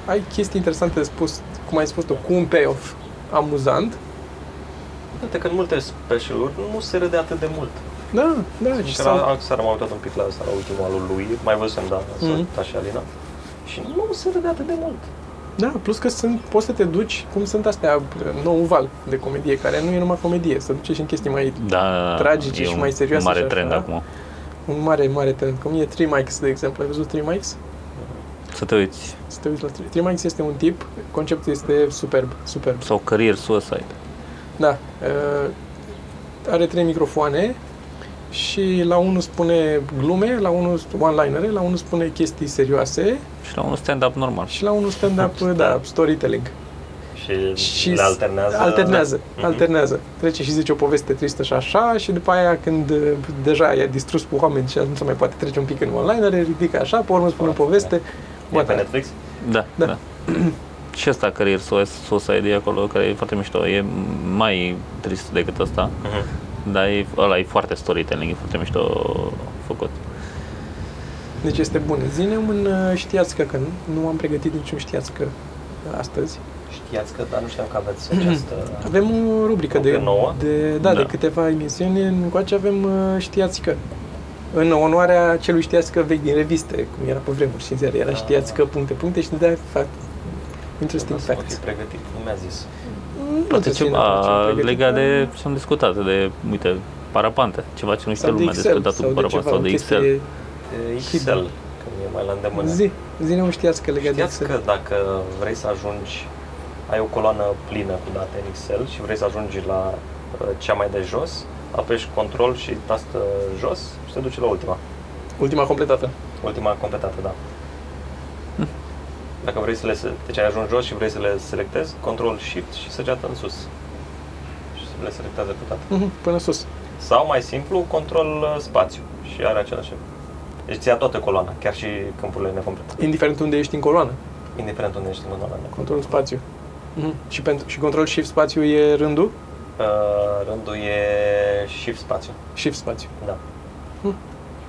ai chestii interesante de spus, cum ai spus tu, cu un payoff amuzant, Uite că în multe specialuri nu se râde atât de mult. da, da, și Și sau... sau... seara m-am uitat un pic la asta, la ultimul al lui lui, mai văzusem, da, Mhm. mm-hmm. și Alina. Și nu se râde atât de mult. Da, plus că sunt, poți să te duci, cum sunt astea, nou val de comedie, care nu e numai comedie, să duce și în chestii mai Da, da, da. Tragice e și un mai serioase mare și așa, trend da? acum. un mare, mare trend. Cum e Three Mics, de exemplu. Ai văzut Three Mics? Să te uiți. Să te uiți la Three. Three Mics este un tip, conceptul este superb, superb. Sau Career Suicide. Da. Uh, are trei microfoane și la unul spune glume, la unul one-linere, la unul spune chestii serioase Și la un stand-up normal. și la unul stand-up, da, storytelling. Și, Și le alternează. Alternează, Da. alternează. Trece și zice o poveste tristă și așa și după aia când uh, deja e distrus cu oameni și nu se mai poate trece un pic în online, ridică așa, pe urmă spune o poveste. E Bă, pe da. Netflix? Da, Da. da. și ăsta Career Suicide e acolo, care e foarte mișto. E mai trist decât ăsta. Mhm. Dar e, ăla e foarte storytelling, e foarte mișto făcut. Deci este bun. Zine un uh, știați că, că nu, nu am pregătit niciun știați că astăzi. Știați că, dar nu știam că aveți această... <clears throat> Avem o rubrică de, Rubrică nouă? de, da, Da. de câteva emisiuni încoace avem uh, știați că. În onoarea celui știați că vechi din reviste, cum era pe vremuri și în ziare, era Ah. știați că puncte, puncte și de fac interesting Să mă fi facts. pregătit, nu mi-a zis. Nu Poate te ține ceva ce am pregătit, legat dar- de ce am discutat, de, uite, parapante. Ceva ce nu știe sau de lumea Excel, despre sau datul de parapante ceva, sau o de chestie- Excel. De Excel, că mi e mai la îndemână. Zi, zi nu știați că legat de Știați Excel. că dacă vrei să ajungi, ai o coloană plină cu date în Excel și vrei să ajungi la uh, cea mai de jos, apeși control și tastă jos și te duci la ultima. Ultima completată. Ultima completată, da. Dacă vrei să le... se- Deci ai ajuns jos și vrei să le selectezi, control shift și săgeată în sus. Și le selectează cu dată. Mhm, Până sus. Sau mai simplu, control uh, spațiu și are același efect. Deci ți ia toată coloana, chiar și câmpurile necomplete. Indiferent unde ești în coloană. Indiferent unde ești în coloana. Control spațiu. Mhm. Și, pentru, și control shift spațiu e rândul? Uh, rândul e shift spațiu. Shift spațiu. Da.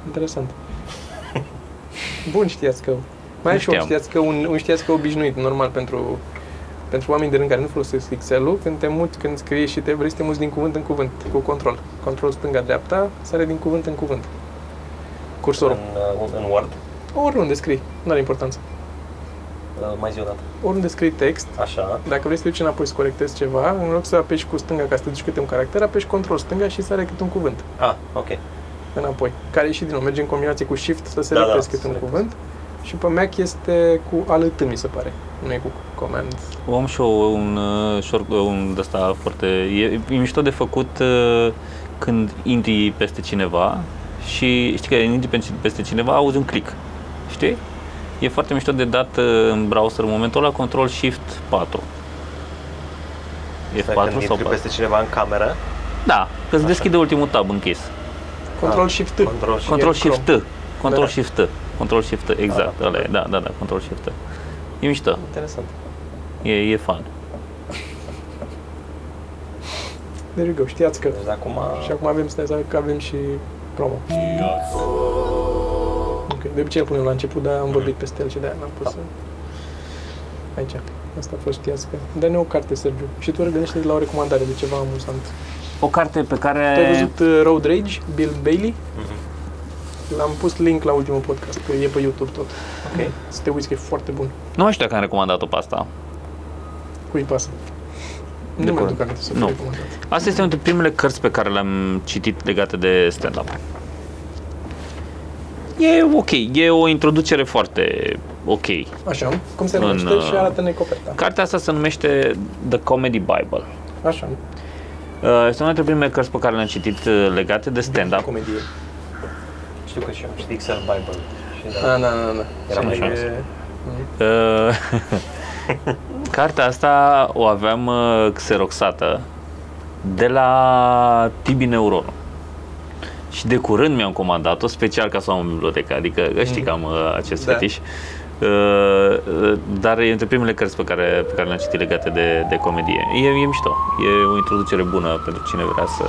Interesant. Bun știați că... Mai e Nu și un știam. știați că, un, un știați că obișnuit, normal, pentru, pentru oameni de rând care nu folosesc Excel-ul, când te muți, când scrii și te vrei să te muți din cuvânt în cuvânt, cu control. Control stânga-dreapta, sare din cuvânt în cuvânt. Cursorul. În, uh, în Word, Oriunde scrii, nu are importanță. uh, mai zi o dată. Oriunde scrii text, Așa. dacă vrei să te duci înapoi să corectezi ceva, în loc să apeși cu stânga ca să te duci câte un caracter, apeși control stânga și sare câte un cuvânt Ah, ok. înapoi. Care e și din nou, merge în combinație cu shift să Da, selectezi da, câte un selectezi. cuvânt. Și pe Mac este cu alt mi se pare. Nu e cu command. Am și eu un uh, short, un de ăsta foarte... E, e mișto de făcut uh, când intri peste cineva și știi că intri peste- peste cineva, auzi un click. Știi? E foarte mișto de dat uh, în browser în momentul ăla Control Shift 4. Stai, F4 când sau intri 4? peste cineva în cameră, Da, că îți deschide ultimul tab închis. Control Ah, Shift T. Control Shift. Control în Shift Chrome. T. Control Da. Shift T. Control Shift T, exact, da, ăla e, da, da, da, Control Shift T. E mișto. interesant. E, e fun. There you go, știați că. Deci de acum... Și acum avem, stai, să- că avem și promo. Ok, de obicei îl punem la început, dar am vorbit peste el și de-aia n-am pus să... Aici. Asta a fost știați că. Dă-ne o carte, Sergiu. Și tu gândește la o recomandare de ceva amuzant. O carte pe care... Tu ai văzut uh, Road Rage, Bill Bailey? Mhm. L-am pus link la ultimul podcast, că e pe YouTube tot. Ok. Să te uiți că e foarte bun. Nu mai știu dacă am recomandat-o pe asta. Cui pasă? De Nu mai curând. duc aminte să Nu. fi recomandat. Asta este una dintre primele cărți pe care le-am citit legate de stand-up. E ok, e o introducere foarte ok. Așa, cum se În, numește și uh, arată-ne coperta. Cartea asta se numește The Comedy Bible. Așa, Uh, Este una dintre primele cărți pe care le-am citit uh, legate de stand-up. comedie. Știu că și eu am citit Excel Bible. Și Ah, da. na, na, na. Era mai Și- jos. Mm. Uh, Cartea asta o aveam uh, xeroxată de la Tibi Neuron. Și de curând mi-am comandat-o special ca să o am în bibliotecă, adică că știi că am uh, acest Da. fetiș. Uh, uh, dar e între primele cărți pe care, pe care le-am citit legate de, de comedie. E, e mișto. E o introducere bună pentru cine vrea să,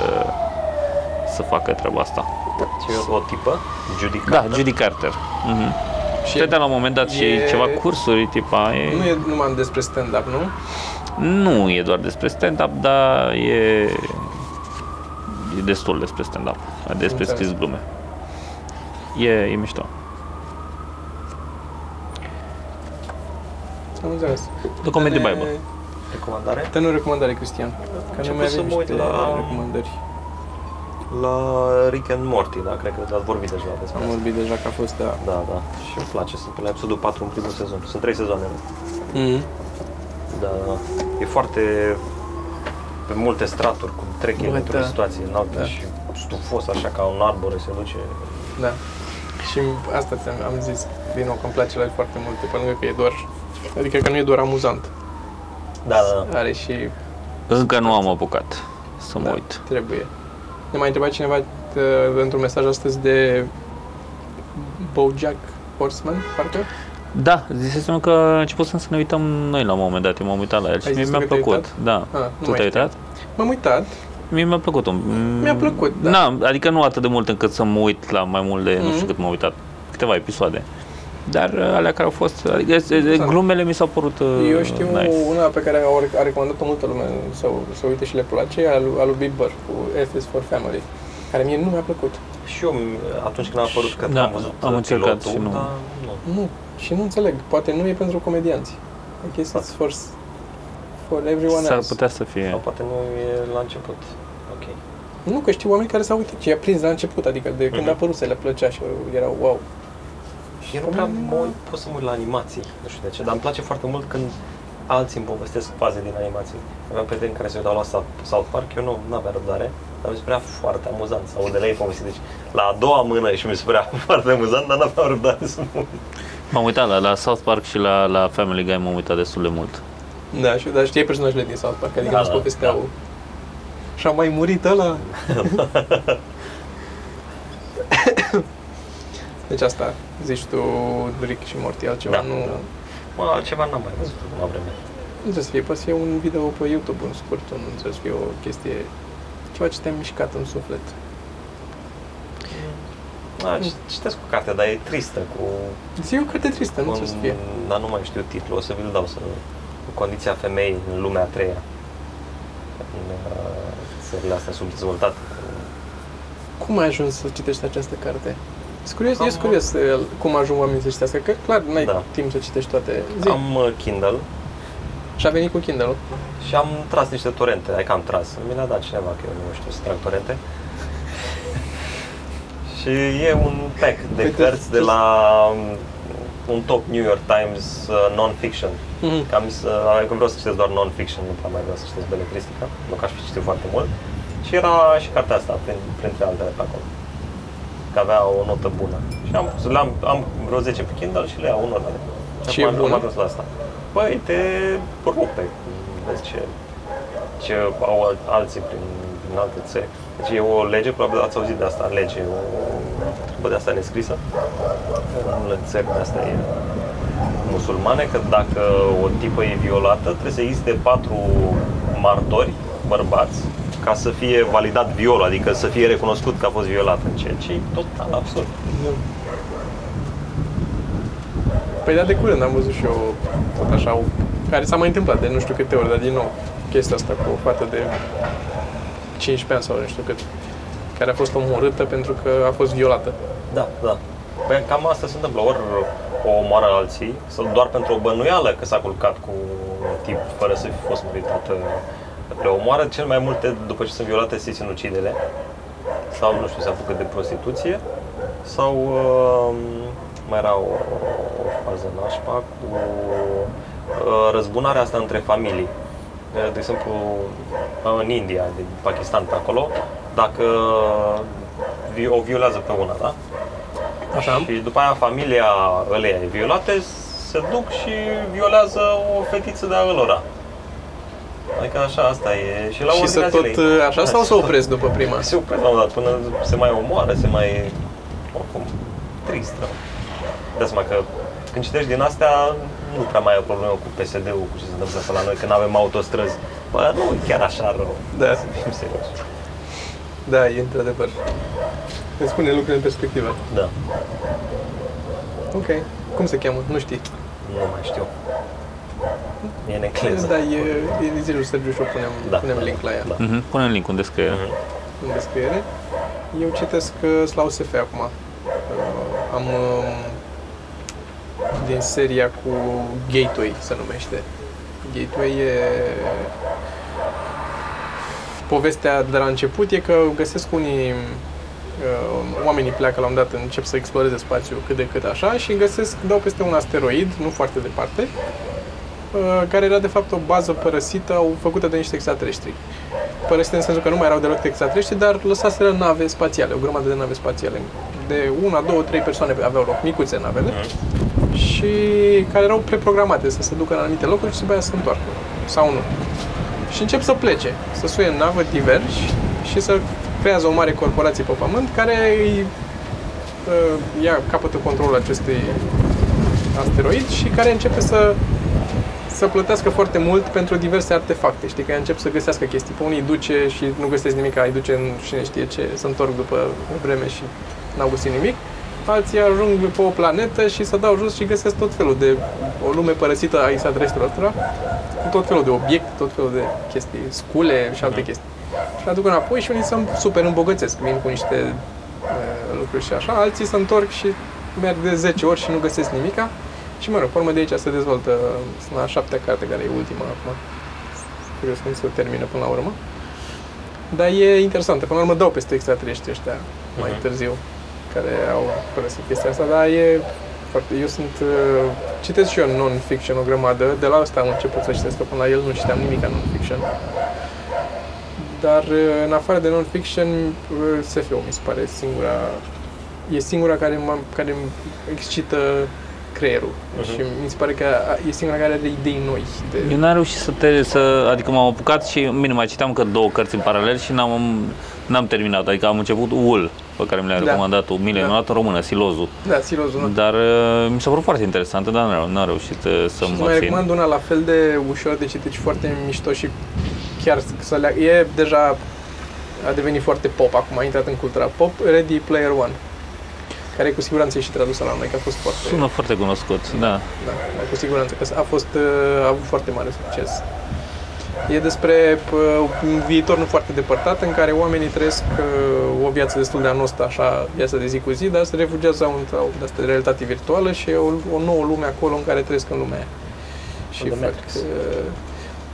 să facă treaba asta. Ce e o tipă? Judy Da, Carter? Judy Carter. Uh-huh. Și Și la un moment dat și e- ceva cursuri, tipa, e... nu e numai despre stand-up, nu? Nu e doar despre stand-up, dar e, e destul despre stand-up, despre Înțeles. scris glume. E, e mișto. Am înțeles. The Comedy Dă-ne- Bible. Recomandare? Dă-ne o recomandare, Cristian. Că nu început mai să avem mă uit niște la- recomandări. La Rick and Morty, da, cred că ați vorbit deja despre Am asta. vorbit deja că a fost, da. Da, da. Și îmi place, sunt pe la episodul 4 în primul sezon. Sunt 3 sezoane. nu? Mm. Da, da. E foarte pe multe straturi, cum trec ei Bă, într-o da. situație înaltă Da. și stufos, așa ca un arbore se duce. Da. Și asta ți-am am zis, din nou, că îmi place la el foarte mult, pe lângă că e doar, adică că nu e doar amuzant, Da, da, da. are și, Încă nu am apucat să mă da, uit. trebuie. Ne mai întrebat cineva uh, într-un mesaj astăzi de Bojack Horseman, parcă? Da, zisesem că a început să ne uităm noi la un moment dat, eu m-am uitat la el și Ai mie zis mi-a că te-ai plăcut. uitat? Da. Ah, nu tu mai te-ai știam. uitat? M-am uitat, Mie mi-a plăcut un... Mi-a plăcut, da. Na, adică nu atât de mult încât să mă uit la mai mult de, nu Mhm. știu cât m-am uitat, câteva episoade. Dar uh, alea care au fost, adică e- e- Exact. glumele mi s-au părut uh, Eu știu nice. una pe care a- a recomandat-o multă lume să, să uite și le place, al, lui- al lui Big Bird cu F is for Family, care mie nu mi-a plăcut. Și eu, atunci când a apărut, cred că Da, am văzut am uh, încercat pilotul, și nu. Dar nu. Nu, și nu înțeleg, poate nu e pentru comedianți. Like it's for, for everyone S-ar else. putea să fie. Sau poate nu e la început. Ok. Nu, că știu oameni care s-au uitat și i-a prins la început, adică de când Mhm. a apărut să le plăcea și erau wow. Și eu nu prea mă uit, pot să mă uit la animații, nu știu de ce, dar îmi place foarte mult când alții îmi povestesc faze din animații. Aveam prieteni care se uitau la South South Park, eu nu aveam răbdare, dar mi se părea foarte amuzant să aud de la ei povesti. Deci la a doua mână și mi se părea <laughs> foarte amuzant, dar n-aveam răbdare să mă uit. M-am uitat la, la South Park și la, la Family Guy m-am uitat destul de mult. Da, și, dar știi personajele din South Park, adică Da, nu-ți da, povesteau. da. Și a mai murit ăla. <laughs> deci asta, zici tu, Rick și Morty, altceva, Da, nu... da. Mă, altceva n-am mai văzut la vreme. Nu trebuie să fie, poate să fie un video pe YouTube, un scurt, nu trebuie să fie o chestie, ceva ce te-a mișcat în suflet. Da, ci- citesc cu cartea, dar e tristă cu... Zi o carte tristă, nu trebuie să fie. Dar nu mai știu titlul, o să vi-l dau să... Cu condiția femeii în lumea a treia. În uh, țările astea subdezvoltate. Cum ai ajuns să citești această carte? Sunt curios, Am- ești curios uh, cum ajung oamenii să citească, că clar n-ai Da. timp să citești toate. Zi. Am uh, Kindle Și a venit cu Kindle. și am tras niște torente, adică am tras. Mi le-a dat cineva, că eu nu știu să trag torente. <laughs> și e un pack de Uite, cărți de tu- la um, un top New York Times uh, non-fiction. Mhm. Că am zis, uh, adică vreau să citesc doar non-fiction, nu prea mai vreau să citesc beletristica, nu că aș fi citit foarte mult. Și era și cartea asta, prin, printre altele pe acolo. Că avea o notă bună. Și am, le-am, am vreo 10 pe Kindle și le iau unul ăla. Și acum e am- bună? Am ajuns la asta. Băi, te rupe. Vezi ce, ce au al- alții prin, prin alte țări. Deci e o lege, probabil ați auzit de asta, lege, o treabă de asta nescrisă. În unele țări de asta e musulmane că dacă o tipă e violată, trebuie să existe patru martori, bărbați, ca să fie validat violul, adică să fie recunoscut că a fost violată, ceea ce e total absurd. Păi da, de curând am văzut și eu tot așa, o, care s-a mai întâmplat de nu știu câte ori, dar din nou, chestia asta cu o fată de 15 ani sau nu știu cât, care a fost omorâtă pentru că a fost violată. Da, da. Păi cam asta se întâmplă, ori o omoară alții, sau doar pentru o bănuială că s-a culcat cu un tip fără să fi fost meritată. Le omoară cel mai multe, după ce sunt violate, se sinucidele, sau, nu știu, se apucă de prostituție, sau uh, mai era o, o fază nașpa cu uh, răzbunarea asta între familii. De exemplu, în India, din Pakistan, pe acolo, dacă vi- o violează pe una, da? Așa? Și după aia familia ăleia violate se duc și violează o fetiță de a lor. Adică așa, asta e. Și la și să ordinea tot zilei. uh, așa sau să opresc după prima? Se opresc la un dat, până se mai omoară, se mai... Oricum, trist, rău. Dă seama că când citești din astea, nu prea mai ai o problemă cu PSD-ul, cu ce se întâmplă pe la noi, că nu avem autostrăzi. Bă, nu e chiar așa rău. Da. Să fim serioși. Da, e într-adevăr. Îți spune lucrurile în perspectivă. Da, Ok. Cum se cheamă? Nu știi. nu mai știu. E în engleză. Da, e, e zilul Sergiu și o punem, Da, punem da, link la ea da. Mhm, Punem link în descriere. Mhm. în descriere. Eu citesc uh, la OSF acum. Uh, am um, din seria cu Gateway, se numește. Gateway e povestea de la început e că găsesc unii uh, oamenii pleacă la un dat, încep să exploreze spațiul cât de cât așa și găsesc, dau peste un asteroid, nu foarte departe, uh, care era de fapt o bază părăsită, au făcută de niște extraterestri. Părăsite în sensul că nu mai erau deloc extraterestri, dar lăsaseră nave spațiale, o grămadă de nave spațiale. De una, două, trei persoane aveau loc, micuțe navele, și care erau preprogramate să se ducă în anumite locuri și să aia să se întoarcă. Sau nu. Și încep să plece, să suie în navă diversi și să creează o mare corporație pe pământ care îi uh, ia capătă controlul acestui asteroid și care începe să să plătească foarte mult pentru diverse artefacte. Știi că încep să găsească chestii. Pe unii îi duce și nu găsesc nimic, îi duce în cine știe ce, să întorc după o vreme și n-au găsit nimic. Alții ajung pe o planetă și să dau jos și găsesc tot felul de o lume părăsită a extraterestrilor ăstora, cu tot felul de obiecte, tot felul de chestii, scule și alte chestii. Și le aduc înapoi și unii se super îmbogățesc, vin cu niște uh, lucruri și așa, alții se întorc și merg de 10 ori și nu găsesc nimica. Și mă rog, pe urmă de aici se dezvoltă sunt la a șaptea carte, care e ultima acum. Curios cum se termină până la urmă. Dar e interesant, până la urmă dau peste extraterestri ăștia mai Mhm. târziu, care au părăsit chestia asta, dar e foarte... Eu sunt... uh, Citesc și eu non-fiction o grămadă, de la asta am început să citesc, că până la el nu citeam nimic non-fiction. Dar uh, în afară de non-fiction, uh, SF-ul mi se pare singura... E singura care, mă, care îmi excită creierul Mhm. și mi se pare că e singura care are idei noi. De... Eu n-am reușit să te, să, adică m-am apucat și bine, mai citeam că două cărți în paralel și n-am, n-am terminat, adică am început UL, pe care mi l-ai Da. recomandat tu, mi l-ai Da. recomandat în română, Silozul. Da, silozul, nu? Dar uh, mi s-a părut foarte interesantă, dar n-am, n-am reușit uh, să Și îți mă mai țin. recomand una la fel de ușor de citit și foarte mișto și chiar să le E deja a devenit foarte pop acum, a intrat în cultura pop, Ready Player One. Care cu siguranță e și tradusă la noi, că a fost foarte... Sună foarte cunoscut, da. Da, da, cu siguranță, că a fost, uh, a avut foarte mare succes. E despre uh, un viitor nu foarte depărtat în care oamenii trăiesc uh, o viață destul de anostă, așa, viața de zi cu zi, dar se refugiază într-o de asta de realitate virtuală și e o, o nouă lume acolo în care trăiesc în lumea aia. Și de fac, Matrix. uh,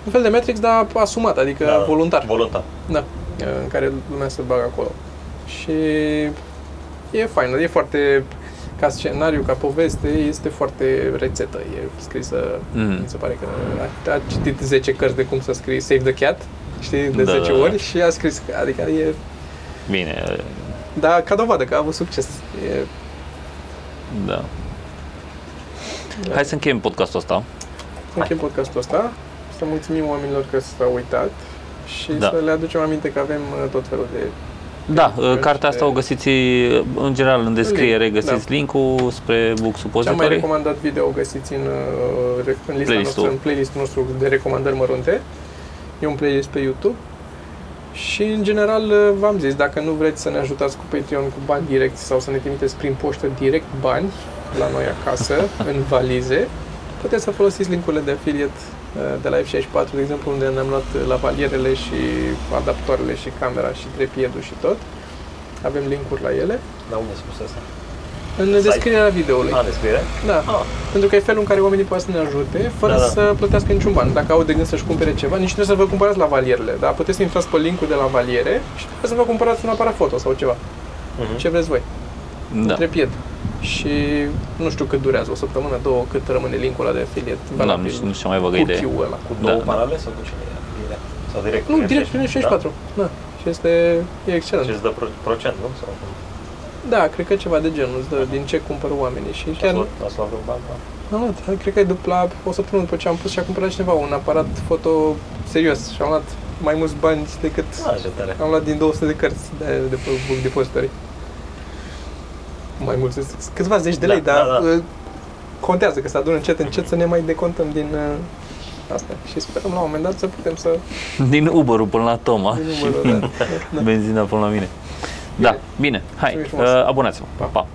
un fel de Matrix, dar asumat, adică Da, voluntar. Voluntar. Da, în care lumea se bagă acolo. Și e fain, e foarte, ca scenariu, ca poveste, este foarte rețetă, e scrisă, Mm. mi se pare că a, a citit 10 cărți de cum să scrii Save the Cat, știi, de Da, 10 da, da. ori și a scris, adică e, Bine, uh, dar ca dovadă că a avut succes. E, da. Hai să încheiem podcastul ăsta. să încheiem podcastul ăsta, să mulțumim oamenilor că s-au uitat și Da. să le aducem aminte că avem uh, tot felul de Da, Pe- pe- cartea asta o găsiți în general în descriere, Link, găsiți da. linkul spre Book Cea mai Suppository. recomandat video o găsiți în, uh, re- în lista Playlistul. noastră, în playlistul nostru de recomandări mărunte. E un playlist pe YouTube. Și în general uh, v-am zis, dacă nu vreți să ne ajutați cu Patreon cu bani direct sau să ne trimiteți prin poștă direct bani la noi acasă, <laughs> în valize, puteți să folosiți linkurile de affiliate uh, de la F64, de exemplu, unde ne-am luat uh, lavalierele și adaptoarele și camera și trepiedul și tot. Avem linkuri la ele. Dar unde spus asta? În Site. descrierea videoului. A, descriere? Da. Ah. Pentru că e felul în care oamenii pot să ne ajute fără Da, da. să plătească niciun ban. Dacă au de gând să-și cumpere ceva, nici nu trebuie să vă cumpărați lavalierele, dar puteți să intrați pe linkul de la valiere și puteți să vă cumpărați un aparat foto sau ceva. Mhm. Ce vreți voi. Da. Trepied. Și nu știu cât durează, o săptămână, două, cât rămâne linkul ăla de affiliate. Nu, valabil nu știu, nu știu mai văgă cu idee. Q-ul ăla. Cu Da, două da. paralele sau cu cine e? Bine. Sau direct? Nu, cu direct F64? prin F64. Da. Și este e Da? excelent. Și îți dă pro- procent, nu? Sau cum? Da, cred că ceva de genul, îți dă din ce cumpără oamenii. Și Și chiar ați luat- Ați luat vreun ban? da? Am luat, cred că e după la o săptămână după ce am pus și a cumpărat cineva un aparat foto serios și am luat mai mulți bani decât Ah, ce tare. am luat din 200 de cărți de, de pe Book Depository. Mai mulți, sunt câțiva zeci de Da, lei, da, dar da. uh, contează că se adună încet, încet să ne mai decontăm din uh, asta. Și sperăm la un moment dat să putem să... Din Uber-ul până la Toma din și numărul ăla. Da. <laughs> benzina până la mine. Da, bine, hai, Mulțumim frumos. uh, abonați-vă. Pa. pa.